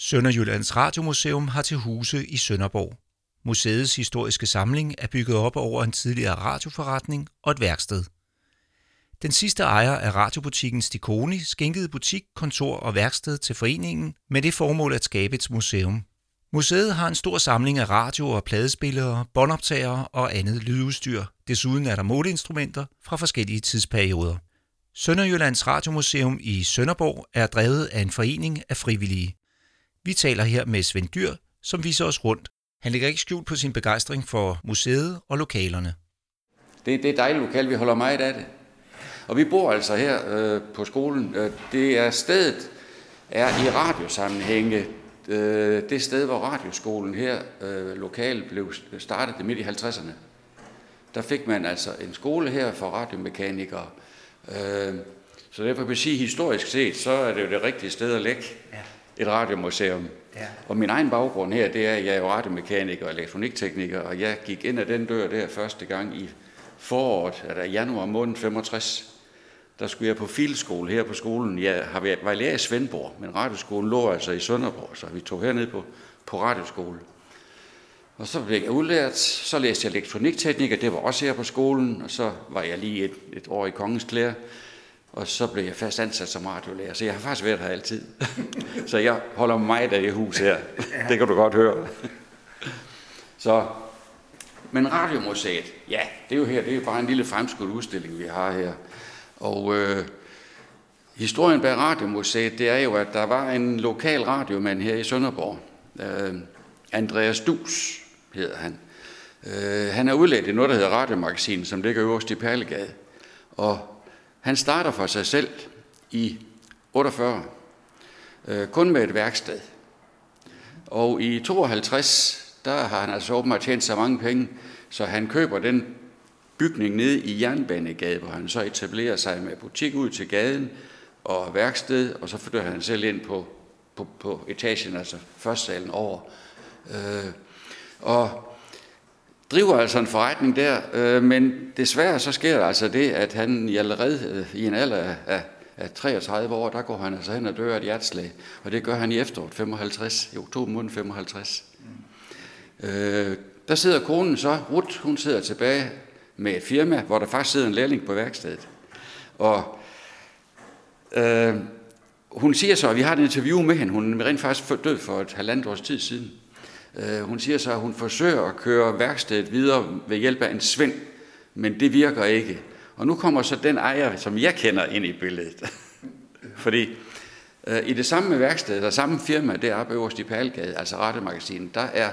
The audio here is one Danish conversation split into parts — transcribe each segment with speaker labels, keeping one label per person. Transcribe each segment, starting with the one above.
Speaker 1: Sønderjyllands Radiomuseum har til huse i Sønderborg. Museets historiske samling er bygget op over en tidligere radioforretning og et værksted. Den sidste ejer af radiobutikken Stikoni skænkede butik, kontor og værksted til foreningen med det formål at skabe et museum. Museet har en stor samling af radio- og pladespillere, båndoptagere og andet lydudstyr. Desuden er der måleinstrumenter fra forskellige tidsperioder. Sønderjyllands Radiomuseum i Sønderborg er drevet af en forening af frivillige. Vi taler her med Svend Dyr, som viser os rundt. Han lægger ikke skjult på sin begejstring for museet og lokalerne.
Speaker 2: Det, det er dejligt lokal, vi holder meget af det. Og vi bor altså her øh, på skolen. Øh, det er stedet er i radiosammenhænge øh, det sted, hvor radioskolen her øh, lokalt blev startet midt i 50'erne. Der fik man altså en skole her for radiomekanikere. Øh, så derfor vil jeg sige, historisk set, så er det jo det rigtige sted at lægge ja. Et radiomuseum. Ja. Og min egen baggrund her, det er, at jeg er jo radiomekaniker og elektroniktekniker, og jeg gik ind ad den dør der første gang i foråret, eller januar måned 65 der skulle jeg på filskole her på skolen. Jeg har været, var lærer i Svendborg, men radioskolen lå altså i Sønderborg, så vi tog herned på, på radioskole. Og så blev jeg udlært, så læste jeg elektronikteknik, og det var også her på skolen, og så var jeg lige et, et år i Kongens Klæder, og så blev jeg fast ansat som radiolærer, så jeg har faktisk været her altid. så jeg holder mig der i hus her, det kan du godt høre. så, men Radiomuseet, ja, det er jo her, det er jo bare en lille fremskudt udstilling, vi har her. Og øh, historien bag Radiomuseet, det er jo, at der var en lokal radiomand her i Sønderborg. Øh, Andreas Dus hedder han. Øh, han er udlært i noget, der hedder Radiomagasin, som ligger øverst i Perlegade. Og han starter for sig selv i 48, øh, kun med et værksted. Og i 52, der har han altså åbenbart tjent så mange penge, så han køber den bygning nede i Jernbanegade, hvor han så etablerer sig med butik ud til gaden og værksted, og så flytter han selv ind på, på, på etagen, altså salen over. Øh, og driver altså en forretning der, øh, men desværre så sker der altså det, at han i allerede øh, i en alder af, af, 33 år, der går han altså hen og dør af et hjerteslag, og det gør han i efteråret 55, i oktober måned 55. Mm. Øh, der sidder konen så, Ruth, hun sidder tilbage med et firma, hvor der faktisk sidder en lærling på værkstedet. Og øh, hun siger så, at vi har et interview med hende, hun er rent faktisk død for et halvandet års tid siden. Øh, hun siger så, at hun forsøger at køre værkstedet videre ved hjælp af en svend, men det virker ikke. Og nu kommer så den ejer, som jeg kender ind i billedet. Fordi øh, i det samme værksted, der samme firma deroppe øverst i Palgade, altså Rettemagasinet, der er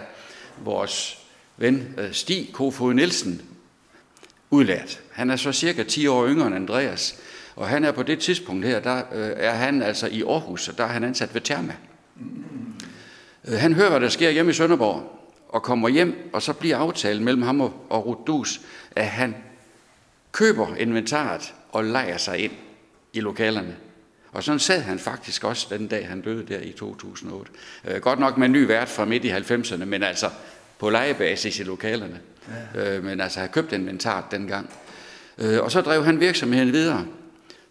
Speaker 2: vores ven øh, Stig Kofod Nielsen udlært. Han er så cirka 10 år yngre end Andreas, og han er på det tidspunkt her, der øh, er han altså i Aarhus, og der er han ansat ved Therma. Mm han hører, hvad der sker hjemme i Sønderborg, og kommer hjem, og så bliver aftalen mellem ham og, Rudus, at han køber inventaret og leger sig ind i lokalerne. Og sådan sad han faktisk også den dag, han døde der i 2008. Øh, godt nok med en ny vært fra midt i 90'erne, men altså på legebasis i lokalerne. Ja. Øh, men altså har købt inventar dengang. Øh, og så drev han virksomheden videre.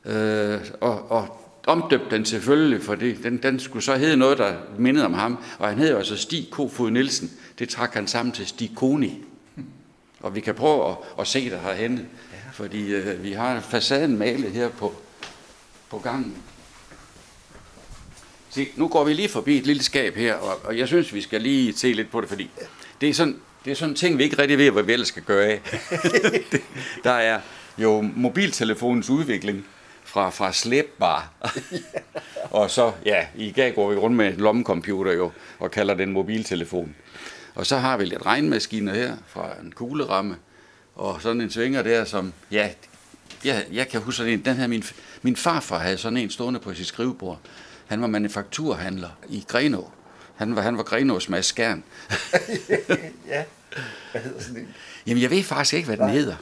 Speaker 2: Øh, og, og omdøbte den selvfølgelig, for det, den, den skulle så hedde noget, der mindede om ham. Og han hed jo altså Stig Kofod Nielsen. Det trak han sammen til Stig Koni. Og vi kan prøve at, at se det herhenne, ja. fordi øh, vi har facaden malet her på, på gangen. Se, nu går vi lige forbi et lille skab her, og, og jeg synes, vi skal lige se lidt på det, fordi det er sådan, det er sådan ting, vi ikke rigtig ved, hvad vi ellers skal gøre af. der er jo mobiltelefonens udvikling fra, fra slæbbar. og så, ja, i dag går vi rundt med en lommecomputer jo, og kalder den mobiltelefon. Og så har vi lidt regnmaskiner her fra en kugleramme, og sådan en svinger der, som, ja, jeg, jeg kan huske sådan en, den her, min, min farfar havde sådan en stående på sit skrivebord. Han var manufakturhandler i Grenå. Han var, han var Grenås Mads Skjern. ja, hvad hedder sådan en? Jamen, jeg ved faktisk ikke, hvad den Nej. hedder.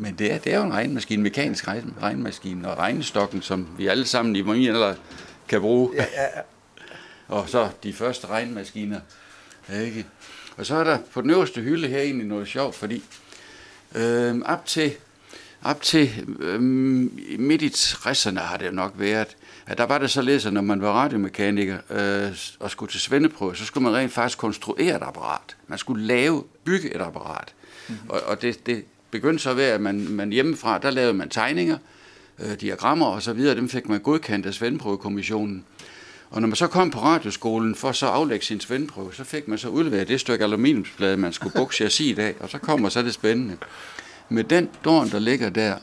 Speaker 2: Men det er, det er jo en regnmaskine, mekanisk regnmaskine, og regnestokken, som vi alle sammen i min eller kan bruge. Ja, ja, ja. Og så de første regnmaskiner. Ikke? Og så er der på den øverste hylde her egentlig noget sjovt, fordi øh, op til, op til øh, midt i 60'erne har det nok været, at der var det således, at når man var radiomekaniker øh, og skulle til svendeprøve, så skulle man rent faktisk konstruere et apparat. Man skulle lave, bygge et apparat. Mm-hmm. Og, og det, det begyndte så ved, at man, man hjemmefra, der lavede man tegninger, øh, diagrammer og så videre, dem fik man godkendt af svendeprøvekommissionen. Og når man så kom på radioskolen for så at aflægge sin svendprøve, så fik man så udleveret det stykke aluminiumsplade, man skulle bukke sig i dag, og så kommer så det spændende. Med den dårn, der ligger der,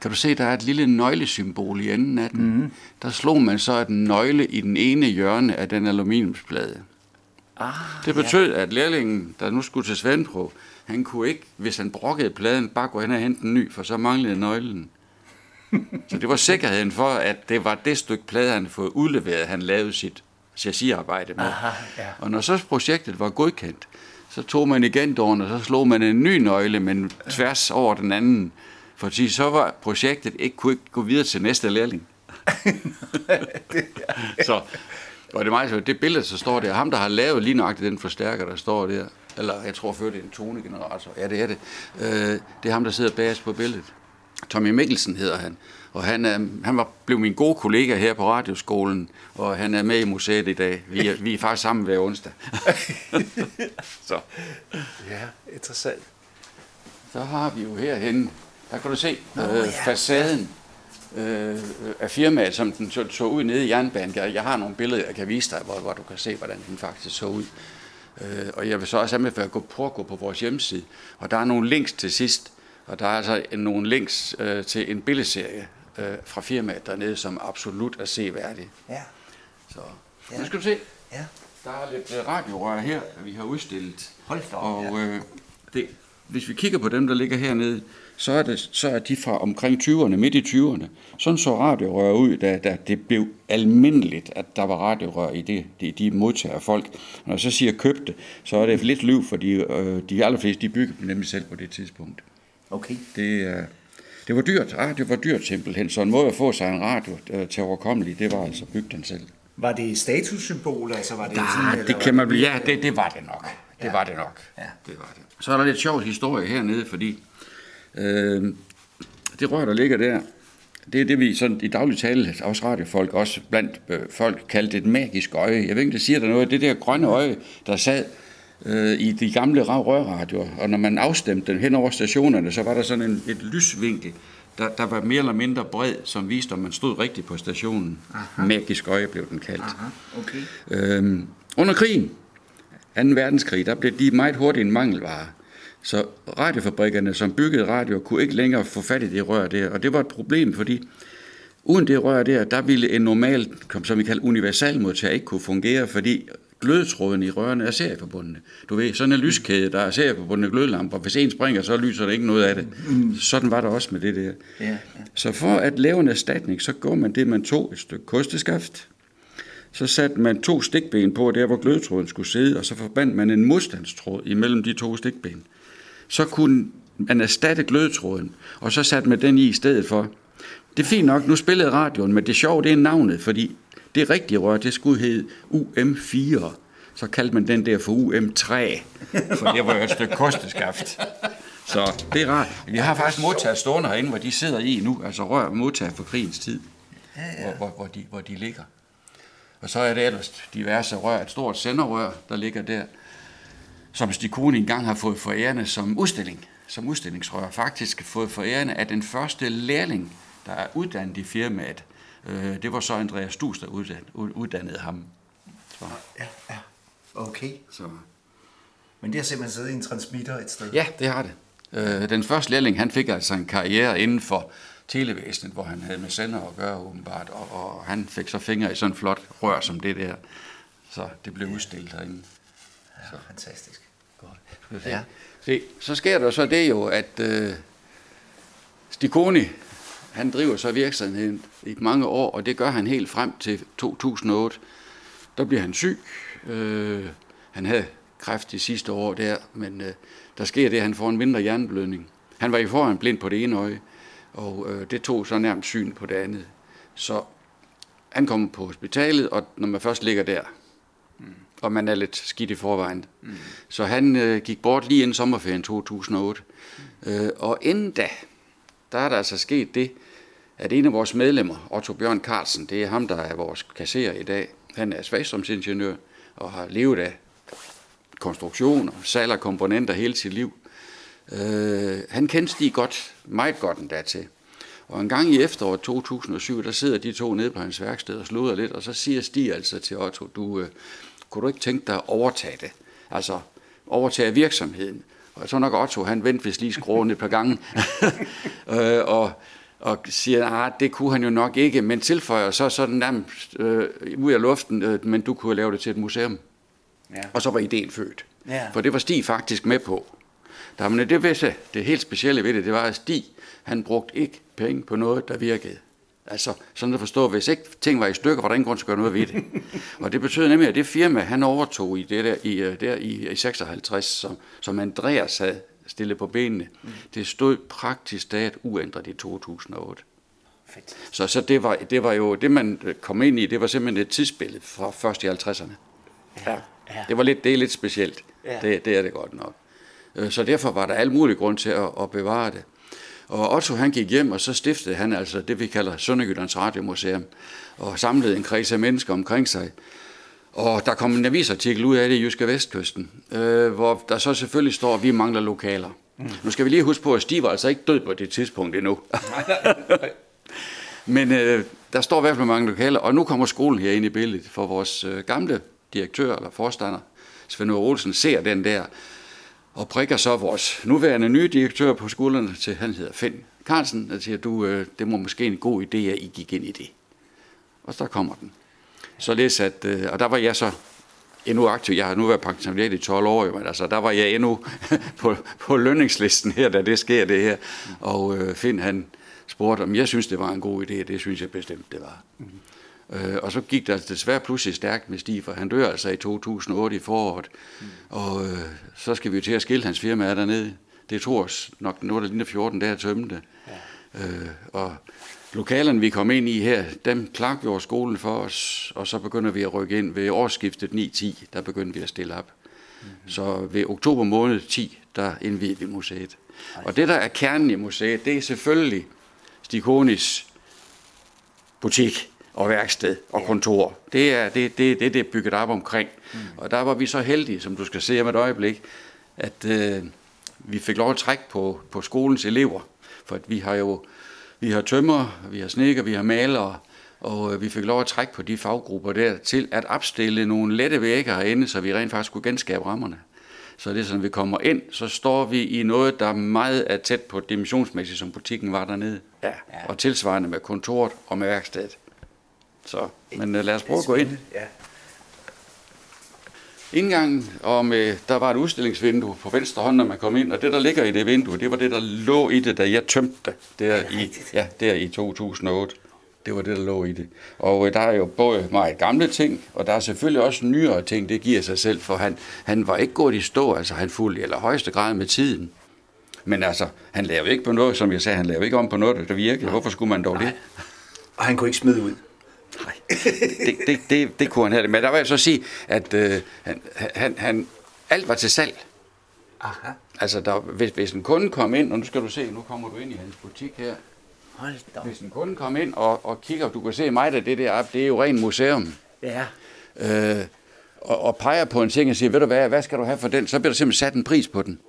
Speaker 2: kan du se, der er et lille nøglesymbol i enden af den. Mm. Der slog man så et nøgle i den ene hjørne af den aluminiumsplade. Ah, det betød, ja. at lærlingen, der nu skulle til svendprøve, han kunne ikke, hvis han brokkede pladen, bare gå hen og hente en ny, for så manglede nøglen. Så det var sikkerheden for, at det var det stykke plade, han fået udleveret, han lavede sit chassisarbejde med. Aha, ja. Og når så projektet var godkendt, så tog man igen dårn, og så slog man en ny nøgle, men tværs over den anden. Fordi så var projektet ikke kunne ikke gå videre til næste lærling. så og det er meget så det billede, så står der, ham der har lavet lige nøjagtigt den forstærker, der står der, eller jeg tror før det er en tonegenerator, ja det er det, øh, det er ham, der sidder bagerst på billedet. Tommy Mikkelsen hedder han. Og han, er, han var, blev min gode kollega her på radioskolen, og han er med i museet i dag. Vi er, vi er faktisk sammen hver onsdag.
Speaker 1: så. Ja, interessant.
Speaker 2: Så har vi jo herhen, der kan du se Nå, øh, ja. facaden øh, af firmaet, som den så, så ud nede i jernbanen. Jeg har nogle billeder, jeg kan vise dig, hvor, hvor du kan se, hvordan den faktisk så ud. Øh, og jeg vil så også anbefale at gå på, at gå på vores hjemmeside. Og der er nogle links til sidst, og der er altså nogle links øh, til en billedserie øh, fra firmaet dernede, som absolut er seværdig. Ja. Så ja. nu skal du se. Ja. Der er lidt øh, radiorør her, vi har udstillet.
Speaker 1: Hold da
Speaker 2: Og ja. øh, det, hvis vi kigger på dem, der ligger hernede, så er, det, så er de fra omkring 20'erne, midt i 20'erne. Sådan så radiorør ud, da, da det blev almindeligt, at der var radiorør i det, de, de modtager folk. Når jeg så siger købte, så er det lidt liv, fordi øh, de allerfleste de byggede dem nemlig selv på det tidspunkt.
Speaker 1: Okay.
Speaker 2: Det, øh, det var dyrt. Ah, det var dyrt simpelthen. Så en måde at få sig en radio øh, til overkommelig, det var altså bygge den selv.
Speaker 1: Var det statussymbol? Altså var det
Speaker 2: ja, sådan, det kan man, ja, det, det var det nok. Det ja. var det nok. Ja. Det var det. Så er der lidt sjov historie hernede, fordi øh, det rør, der ligger der, det er det, vi sådan i daglig tale, også radiofolk, også blandt øh, folk, kaldte et magisk øje. Jeg ved ikke, det siger der noget. Det der grønne øje, der sad øh, i de gamle rørradioer, og når man afstemte den hen over stationerne, så var der sådan en, et lysvinkel, der, der var mere eller mindre bred, som viste, om man stod rigtigt på stationen. Aha. Magisk øje blev den kaldt. Aha. Okay. Øhm, under krigen, 2. verdenskrig, der blev de meget hurtigt en mangelvare. Så radiofabrikkerne, som byggede radio, kunne ikke længere få fat i det rør der. Og det var et problem, fordi uden det rør der, der ville en normal, som vi kalder universalmodtager, ikke kunne fungere, fordi glødetråden i rørene er serieforbundne. Du ved, sådan en lyskæde, der er serieforbundne glødelamper. Hvis en springer, så lyser der ikke noget af det. Mm. Sådan var der også med det der. Ja, ja. Så for at lave en erstatning, så går man det, man tog et stykke kosteskaft, så satte man to stikben på, der hvor glødetråden skulle sidde, og så forbandt man en modstandstråd imellem de to stikben. Så kunne man erstatte glødetråden, og så satte man den i i stedet for. Det er fint nok, nu spillede radioen, men det sjove, det er navnet, fordi det rigtige rør, det skulle hedde UM4. Så kaldte man den der for UM3, for det var jo et stykke kosteskaft. Så det er rart. Vi har faktisk modtaget stående herinde, hvor de sidder i nu, altså rør modtaget for krigens tid, ja, ja. Hvor, hvor, hvor, de, hvor de ligger. Og så er det ellers diverse rør, et stort senderrør, der ligger der, som Stikone engang har fået forærende som udstilling, som udstillingsrør. Faktisk fået forærende af den første lærling, der er uddannet i firmaet. Øh, det var så Andreas Stus, der uddannede ham.
Speaker 1: Så. Ja, ja. Okay. Så. Men det har simpelthen siddet i en transmitter et sted?
Speaker 2: Ja, det har det. Øh, den første lærling, han fik altså en karriere inden for televæsenet, hvor han havde med sender at gøre åbenbart, og, og han fik så fingre i sådan en flot rør som det der. Så det blev udstillet herinde.
Speaker 1: Ja, så. fantastisk.
Speaker 2: Ja. Se, så sker der så det jo, at øh, Stikoni, han driver så virksomheden i mange år, og det gør han helt frem til 2008. Der bliver han syg. Øh, han havde kræft de sidste år der, men øh, der sker det, at han får en mindre hjerneblødning. Han var i forhånd blind på det ene øje, og øh, det tog så nærmest syn på det andet. Så han kommer på hospitalet, og når man først ligger der og man er lidt skidt i forvejen, mm. så han øh, gik bort lige inden sommerferien 2008. Mm. Øh, og inden da, der er der altså sket det, at en af vores medlemmer, Otto Bjørn Carlsen, det er ham, der er vores kasserer i dag. Han er svagstrømsingeniør og har levet af konstruktioner, salg af komponenter hele sit liv. Øh, han kendte de godt, meget godt endda til. Og en gang i efteråret 2007, der sidder de to nede på hans værksted og sluder lidt, og så siger Stig altså til Otto, du, øh, kunne du ikke tænke dig at overtage det? Altså overtage virksomheden. Og så nok Otto, han vendte vist lige skroen et par gange, øh, og, og siger, at ah, det kunne han jo nok ikke, men tilføjer så sådan nærmest øh, ud af luften, øh, men du kunne lave det til et museum. Ja. Og så var ideen født. Ja. For det var Stig faktisk med på. Der, men det, vidste, det helt specielle ved det, det var, at Stig, han brugte ikke penge på noget, der virkede. Altså, sådan at forstå, hvis ikke ting var i stykker, var der ingen grund til at gøre noget ved det. og det betød nemlig, at det firma, han overtog i, det der, i, øh, der i, i 56, som, som Andreas havde stillet på benene, mm. det stod praktisk stat uændret i 2008. Fedt. Så, så det, var, det var jo, det man kom ind i, det var simpelthen et tidsbillede fra først i 50'erne. Ja. ja. Det var lidt, det er lidt specielt. Ja. Det, det er det godt nok. Øh, så derfor var der alle mulige grund til at, at bevare det. Og Otto han gik hjem, og så stiftede han altså det, vi kalder Sønderjyllands Radiomuseum, og samlede en kreds af mennesker omkring sig. Og der kom en avisartikel ud af det i Jyske Vestkysten, øh, hvor der så selvfølgelig står, at vi mangler lokaler. Mm. Nu skal vi lige huske på, at Stig var altså ikke død på det tidspunkt endnu. Men øh, der står i hvert fald mange lokaler, og nu kommer skolen her ind i billedet, for vores øh, gamle direktør eller forstander, Svend Olsen, ser den der, og prikker så vores nuværende nye direktør på skolerne til, han hedder Finn Carlsen, og siger, du, øh, det må måske en god idé, at I gik ind i det. Og så kommer den. Således at, øh, og der var jeg så endnu aktiv. Jeg har nu været pensioneret i 12 år, men altså, der var jeg endnu på, på lønningslisten her, da det sker det her. Og øh, Finn han spurgte, om jeg synes, det var en god idé, det synes jeg bestemt, det var. Mm-hmm. Øh, og så gik der desværre pludselig stærkt med Stig, for han dør altså i 2008 i foråret. Mm. Og øh, så skal vi jo til at skille hans firma dernede. Det tog os nok noget, der ligner 14 dage det. Ja. Øh, og lokalerne, vi kom ind i her, dem klargjorde skolen for os, og så begynder vi at rykke ind ved årsskiftet 9-10, der begyndte vi at stille op. Mm-hmm. Så ved oktober måned 10, der indvidede vi museet. Ej. Og det, der er kernen i museet, det er selvfølgelig Stikonis butik og værksted og kontor. Det er det, det, det, det er bygget op omkring. Mm. Og der var vi så heldige, som du skal se om et øjeblik, at øh, vi fik lov at trække på, på skolens elever. For at vi har jo vi har tømmer, vi har snekker, vi har malere, og øh, vi fik lov at trække på de faggrupper der til at opstille nogle lette vægge herinde, så vi rent faktisk kunne genskabe rammerne. Så det er sådan, vi kommer ind, så står vi i noget, der meget er tæt på dimensionsmæssigt, som butikken var dernede. Ja. Og tilsvarende med kontoret og med værkstedet. Så, men uh, lad os prøve at gå ind. Ja. Indgangen, og med, der var et udstillingsvindue på venstre hånd, når man kom ind, og det, der ligger i det vindue, det var det, der lå i det, da jeg tømte det der, i, ja, der i 2008. Det var det, der lå i det. Og øh, der er jo både meget gamle ting, og der er selvfølgelig også nyere ting, det giver sig selv, for han, han var ikke gået i stå, altså han fulgte i allerhøjeste grad med tiden. Men altså, han lavede ikke på noget, som jeg sagde, han lavede ikke om på noget, der virkede. Hvorfor skulle man dog det?
Speaker 1: Og han kunne ikke smide ud.
Speaker 2: Nej, det, det, det, det kunne han have det. Men der vil jeg så sige, at øh, han, han, han, alt var til salg. Aha. Altså, der, hvis, hvis en kunde kom ind, og nu skal du se, nu kommer du ind i hans butik her. Hold da. Hvis en kunde kom ind og, og kigger, du kan se mig, der det der op, det er jo rent museum. Ja. Øh, og, og peger på en ting og siger, ved du hvad, hvad skal du have for den? Så bliver der simpelthen sat en pris på den.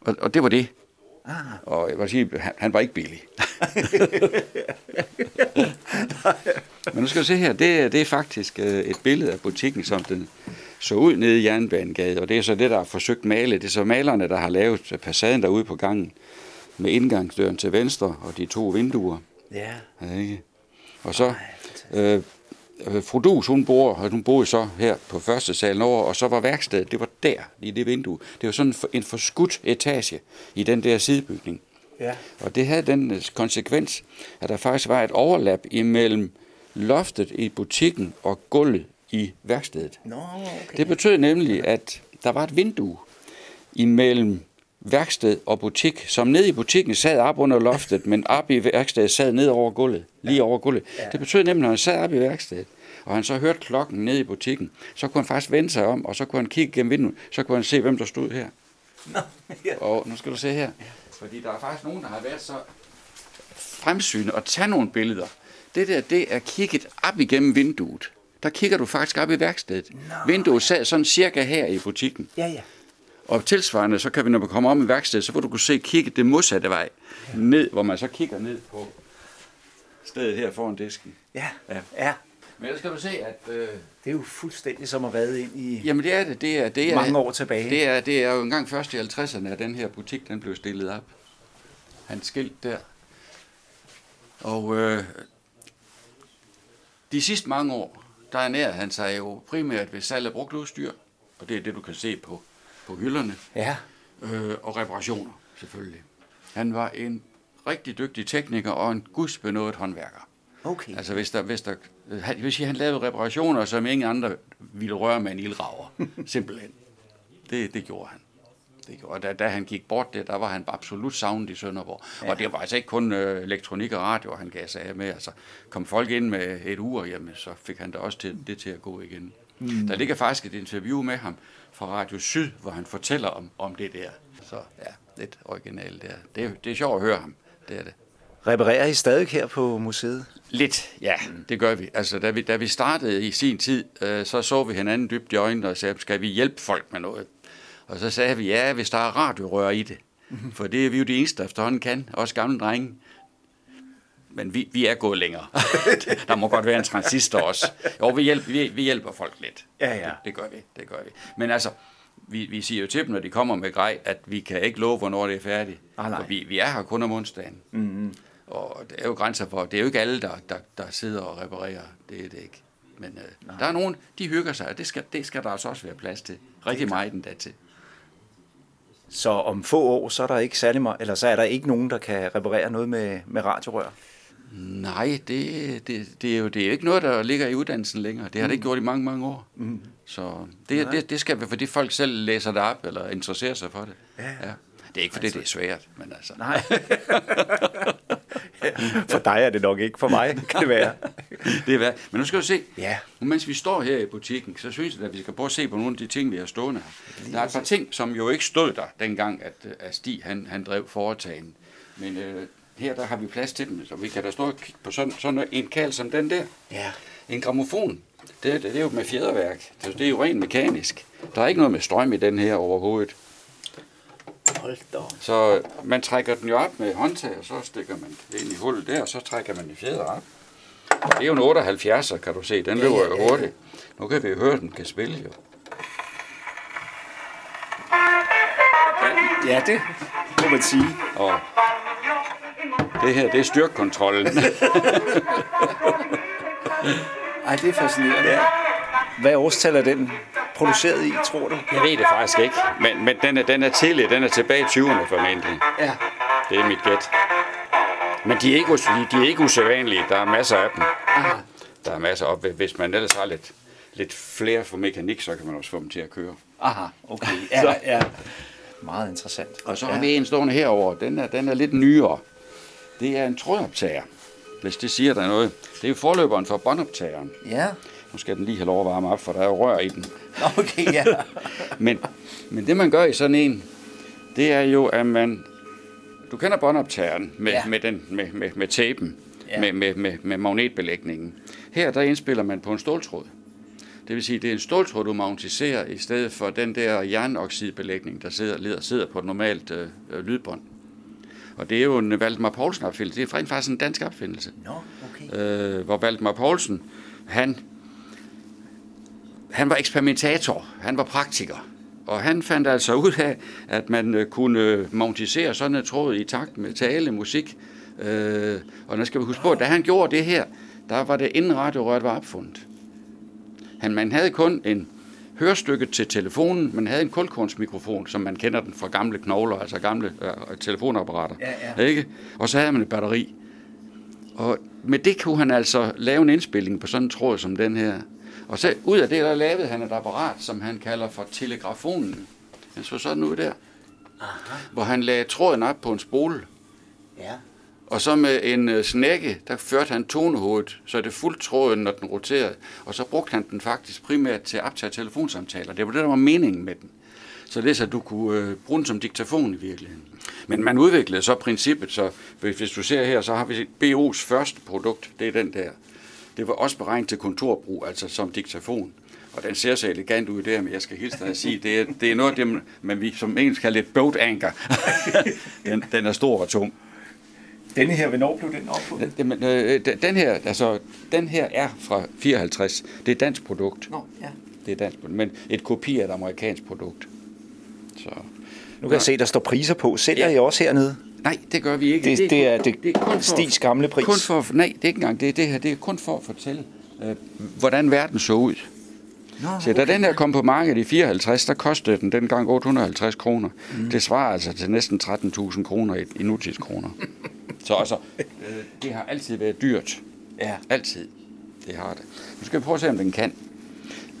Speaker 2: Og, og det var det. Ah. Og jeg vil sige, han, han var ikke billig. Men nu skal du se her, det, det er faktisk øh, et billede af butikken, som den så ud nede i Jernbanegade, og det er så det, der er forsøgt male. Det er så malerne, der har lavet passaden derude på gangen, med indgangsdøren til venstre og de to vinduer. Ja. ja ikke? Og så, øh, øh, fru Dus, hun bor, hun boede så her på første salen over, og så var værkstedet, det var der, i det vindue. Det var sådan en forskudt etage i den der sidebygning. Ja. Og det havde den øh, konsekvens, at der faktisk var et overlap imellem loftet i butikken og gulvet i værkstedet. Nå, okay. Det betød nemlig, at der var et vindue imellem værksted og butik, som ned i butikken sad op under loftet, men op i værkstedet sad ned over gulvet, lige ja. over gulvet. Ja. Det betød nemlig, at når han sad op i værkstedet, og han så hørte klokken ned i butikken, så kunne han faktisk vende sig om, og så kunne han kigge gennem vinduet, så kunne han se, hvem der stod her. Nå, ja. Og nu skal du se her. Fordi der er faktisk nogen, der har været så fremsyn og tage nogle billeder. Det der, det er kigget op igennem vinduet. Der kigger du faktisk op i værkstedet. No. Vinduet sad sådan cirka her i butikken.
Speaker 1: Ja, ja.
Speaker 2: Og tilsvarende, så kan vi, når vi kommer om i værkstedet, så vil du kunne se kigget det modsatte vej. Ja. Ned, hvor man så kigger ned på stedet her foran disken.
Speaker 1: Ja, ja. ja.
Speaker 2: Men ellers kan du se, at... Øh,
Speaker 1: det er jo fuldstændig som at være ind i
Speaker 2: Jamen det er det. Det er, det er,
Speaker 1: mange år tilbage.
Speaker 2: Det er, det er jo engang først i 50'erne, at den her butik den blev stillet op. Han skilt der. Og øh, de sidste mange år, der ernærede han sig jo primært ved salg af brugt udstyr, og det er det, du kan se på, på hylderne.
Speaker 1: Ja.
Speaker 2: Øh, og reparationer, selvfølgelig. Han var en rigtig dygtig tekniker og en gudsbenået håndværker.
Speaker 1: Okay.
Speaker 2: Altså hvis der, hvis der, han, hvis han lavede reparationer, som ingen andre ville røre med en ildrager. Simpelthen. Det, det gjorde han. Det gjorde. Og da, da han gik bort der, der var han absolut savnet i Sønderborg. Ja. Og det var altså ikke kun øh, elektronik og radio, han gav sig af med. Altså, kom folk ind med et ur, jamen, så fik han da også til, det til at gå igen. Mm. Der ligger faktisk et interview med ham fra Radio Syd, hvor han fortæller om, om det der. Så ja, lidt originalt der. Det, det er sjovt at høre ham. Det er det.
Speaker 1: Reparerer I stadig her på museet?
Speaker 2: Lidt, ja, det gør vi. Altså, da vi, da vi startede i sin tid, øh, så så vi hinanden dybt i øjnene og sagde, skal vi hjælpe folk med noget? Og så sagde vi, ja, hvis der er radiorør i det. Mm-hmm. For det er vi jo de eneste, der efterhånden kan, også gamle drenge. Men vi, vi er gået længere. der må godt være en transistor også. Jo, vi hjælper, vi, vi hjælper folk lidt.
Speaker 1: Ja, ja.
Speaker 2: Det, det gør vi, det gør vi. Men altså, vi, vi siger jo til dem, når de kommer med grej, at vi kan ikke love, hvornår det er færdigt.
Speaker 1: Ah,
Speaker 2: for vi, vi er her kun om onsdagen.
Speaker 1: Mm-hmm.
Speaker 2: Og det er jo grænser for, det er jo ikke alle, der, der, der sidder og reparerer. Det er det ikke. Men øh, der er nogen, de hygger sig, og det skal, det skal der altså også være plads til. Rigtig meget den til.
Speaker 1: Så om få år, så er der ikke særlig meget, eller så er der ikke nogen, der kan reparere noget med, med radiorør?
Speaker 2: Nej, det, det, det, er jo, det er jo ikke noget, der ligger i uddannelsen længere. Det har det ikke gjort i mange, mange år.
Speaker 1: Mm.
Speaker 2: Så det, det, det skal vi, fordi folk selv læser det op, eller interesserer sig for det.
Speaker 1: Ja. ja.
Speaker 2: Det er ikke, fordi altså. det er svært, men altså...
Speaker 1: Nej. for dig er det nok ikke, for mig kan det være.
Speaker 2: det er hvad. Men nu skal du se,
Speaker 1: ja.
Speaker 2: mens vi står her i butikken, så synes jeg, at vi skal prøve at se på nogle af de ting, vi har stående her. Der er et par ting, som jo ikke stod der dengang, at, at Stig han, han drev foretagen. Men øh, her der har vi plads til dem, så vi kan da stå og kigge på sådan, sådan en kald som den der.
Speaker 1: Ja.
Speaker 2: En gramofon, det, det, det er jo med fjederværk. Det er jo rent mekanisk. Der er ikke noget med strøm i den her overhovedet.
Speaker 1: Hold da.
Speaker 2: Så man trækker den jo op med håndtag, og så stikker man det ind i hullet der, og så trækker man i fjeder op. Og det er jo en 78, kan du se. Den ja, løber jo ja, ja, hurtigt. Nu kan vi jo høre, at den kan spille jo.
Speaker 1: Ja, det må man sige.
Speaker 2: Og det her, det er styrkekontrollen.
Speaker 1: Ej, det er fascinerende. Ja. Hvad årstal er den produceret i, tror du?
Speaker 2: Jeg ved det faktisk ikke, men, men den, er, den er tidlig, den er tilbage i 20'erne formentlig.
Speaker 1: Ja.
Speaker 2: Det er mit gæt. Men de er ikke, de er ikke usædvanlige, der er masser af dem.
Speaker 1: Aha.
Speaker 2: Der er masser op. Hvis man ellers har lidt, lidt flere for mekanik, så kan man også få dem til at køre.
Speaker 1: Aha, okay. Ja, ja. Meget interessant.
Speaker 2: Og så har ja. vi en stående herover. Den er, den er lidt nyere. Det er en trådoptager, hvis det siger der noget. Det er jo forløberen for båndoptageren.
Speaker 1: Ja.
Speaker 2: Nu skal den lige have lov at varme op, for der er jo rør i den.
Speaker 1: Okay, ja.
Speaker 2: men, men det man gør i sådan en, det er jo, at man... Du kender båndoptageren med, ja. med, den, med, med, med tapen, ja. med, med, med, med magnetbelægningen. Her der indspiller man på en ståltråd. Det vil sige, det er en ståltråd, du magnetiserer, i stedet for den der jernoxidbelægning, der sidder, sidder på et normalt øh, øh, lydbånd. Og det er jo en Valdemar Poulsen opfindelse. Det er faktisk en dansk opfindelse.
Speaker 1: No, okay.
Speaker 2: øh, hvor Valdemar Poulsen, han han var eksperimentator, han var praktiker. Og han fandt altså ud af, at man øh, kunne øh, montisere sådan en tråd i takt med tale, musik. Øh, og nu skal vi huske på, at da han gjorde det her, der var det inden radiorøret var opfundet. Han, man havde kun en hørestykke til telefonen, man havde en kulkornsmikrofon, som man kender den fra gamle knogler, altså gamle øh, telefonapparater.
Speaker 1: Ja, ja.
Speaker 2: Ikke? Og så havde man et batteri. Og med det kunne han altså lave en indspilning på sådan en tråd som den her. Og så ud af det, der lavede han et apparat, som han kalder for telegrafonen. Han så sådan ud der.
Speaker 1: Aha.
Speaker 2: Hvor han lagde tråden op på en spole.
Speaker 1: Ja.
Speaker 2: Og så med en øh, snække, der førte han tonehovedet, så det fuldt tråden, når den roterede. Og så brugte han den faktisk primært til at optage telefonsamtaler. Det var det, der var meningen med den. så det så du kunne øh, bruge den som diktafon i virkeligheden. Men man udviklede så princippet, så hvis hvis du ser her, så har vi BO's første produkt, det er den der. Det var også beregnet til kontorbrug, altså som diktafon. Og den ser så elegant ud der, men jeg skal hilse dig at sige, det er, det er noget af det, man vi som engelsk kalder et boat anchor. den, den er stor og tung.
Speaker 1: Denne her, hvornår blev den opfundet?
Speaker 2: Jamen, øh, den- den her, altså, den her er fra 54. Det er et dansk produkt.
Speaker 1: Nå, ja.
Speaker 2: Det er et dansk produkt, men et kopi af et amerikansk produkt. Så.
Speaker 1: Nu kan jeg se, der står priser på. Sælger I også hernede?
Speaker 2: Nej, det gør vi ikke.
Speaker 1: Det- det er-
Speaker 2: kun-
Speaker 1: det-
Speaker 2: kun for-
Speaker 1: Stigs gamle pris.
Speaker 2: Kun for, nej, det er ikke engang det. Det her det er kun for at fortælle, øh, hvordan verden så ud.
Speaker 1: Nå,
Speaker 2: Så da den her kom på markedet i 54, der kostede den dengang 850 kroner. Mm. Det svarer altså til næsten 13.000 kroner i, i nutidskroner. Så altså, øh, det har altid været dyrt.
Speaker 1: Ja.
Speaker 2: Altid. Det har det. Nu skal vi prøve at se, om den kan.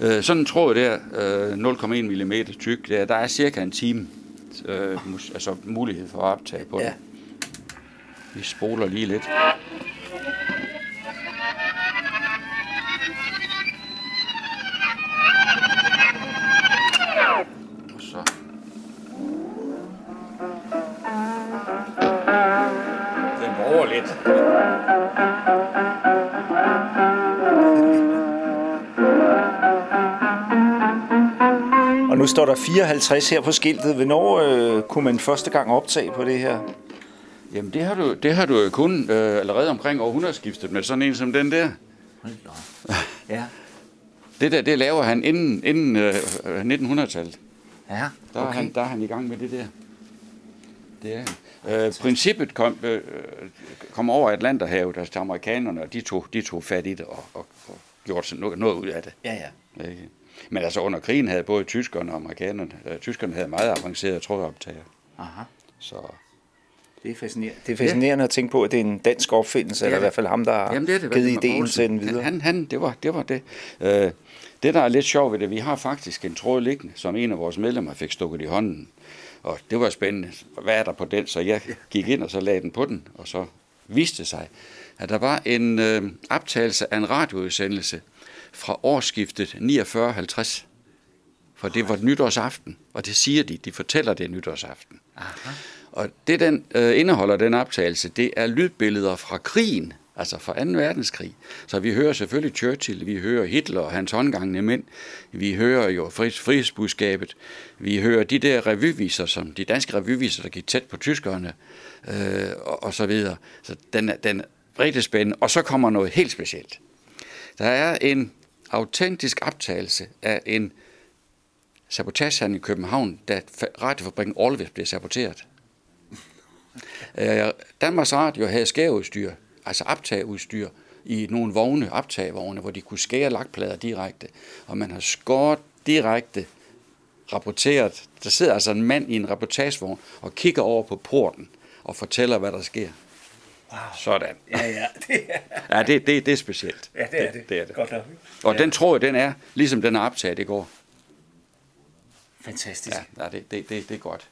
Speaker 2: Øh, sådan en tråd der, øh, 0,1 mm tyk, der, der er cirka en time øh, altså mulighed for at optage på
Speaker 1: Ja.
Speaker 2: den. Vi spoler lige lidt.
Speaker 1: Står der 54 her på skiltet. Hvornår øh, kunne man første gang optage på det her?
Speaker 2: Jamen det har du, det har du jo kun øh, allerede omkring århundredeskiftet med sådan en som den der.
Speaker 1: Ja.
Speaker 2: Det der, det laver han inden, inden øh, 1900-tallet.
Speaker 1: Ja,
Speaker 2: Der, okay. er
Speaker 1: okay.
Speaker 2: han, der er han i gang med det der. Det er han. øh, Princippet kom, øh, kom over Atlanterhavet, altså til amerikanerne, og de tog, de tog fat i det og, og, og gjorde sådan noget, noget ud af det.
Speaker 1: Ja, ja.
Speaker 2: Ikke? Men altså under krigen havde både tyskerne og amerikanerne, øh, tyskerne havde meget avancerede trådoptager.
Speaker 1: Aha.
Speaker 2: Så
Speaker 1: Det er fascinerende. Det er fascinerende at tænke på, at det er en dansk opfindelse, eller i hvert fald ham, der har
Speaker 2: Jamen, det det,
Speaker 1: givet ideen til den videre.
Speaker 2: Han, han, det, var, det var det. Øh, det, der er lidt sjovt ved det, vi har faktisk en tråd liggende, som en af vores medlemmer fik stukket i hånden. Og det var spændende. Hvad er der på den? Så jeg gik ind og så lagde den på den, og så viste det sig, at der var en øh, optagelse af en radioudsendelse fra årsskiftet 49-50. For det var nytårsaften, og det siger de. De fortæller det nytårsaften.
Speaker 1: Aha.
Speaker 2: Og det, den øh, indeholder, den optagelse, det er lydbilleder fra krigen, altså fra 2. verdenskrig. Så vi hører selvfølgelig Churchill, vi hører Hitler og hans håndgangende mænd, vi hører jo fri- frihedsbudskabet, vi hører de der revyviser, som de danske revyviser, der gik tæt på tyskerne, øh, og, og så videre. Så den den er rigtig spændende. Og så kommer noget helt specielt. Der er en autentisk optagelse af en sabotagehandel i København, da fa- radiofabrikken Orlevis blev saboteret. Øh, Danmarks Radio havde skæreudstyr, altså optageudstyr, i nogle vogne, optagevogne, hvor de kunne skære lakplader direkte. Og man har skåret direkte rapporteret. Der sidder altså en mand i en reportagevogn og kigger over på porten og fortæller, hvad der sker. Wow. Sådan.
Speaker 1: Ja, ja. Det er,
Speaker 2: Ja, det, det, det er specielt.
Speaker 1: ja, det er det.
Speaker 2: det, er det.
Speaker 1: Godt nok.
Speaker 2: Og den tror jeg, den er, ligesom den er optaget i går.
Speaker 1: Fantastisk.
Speaker 2: Ja, ja det, det, det, det er godt.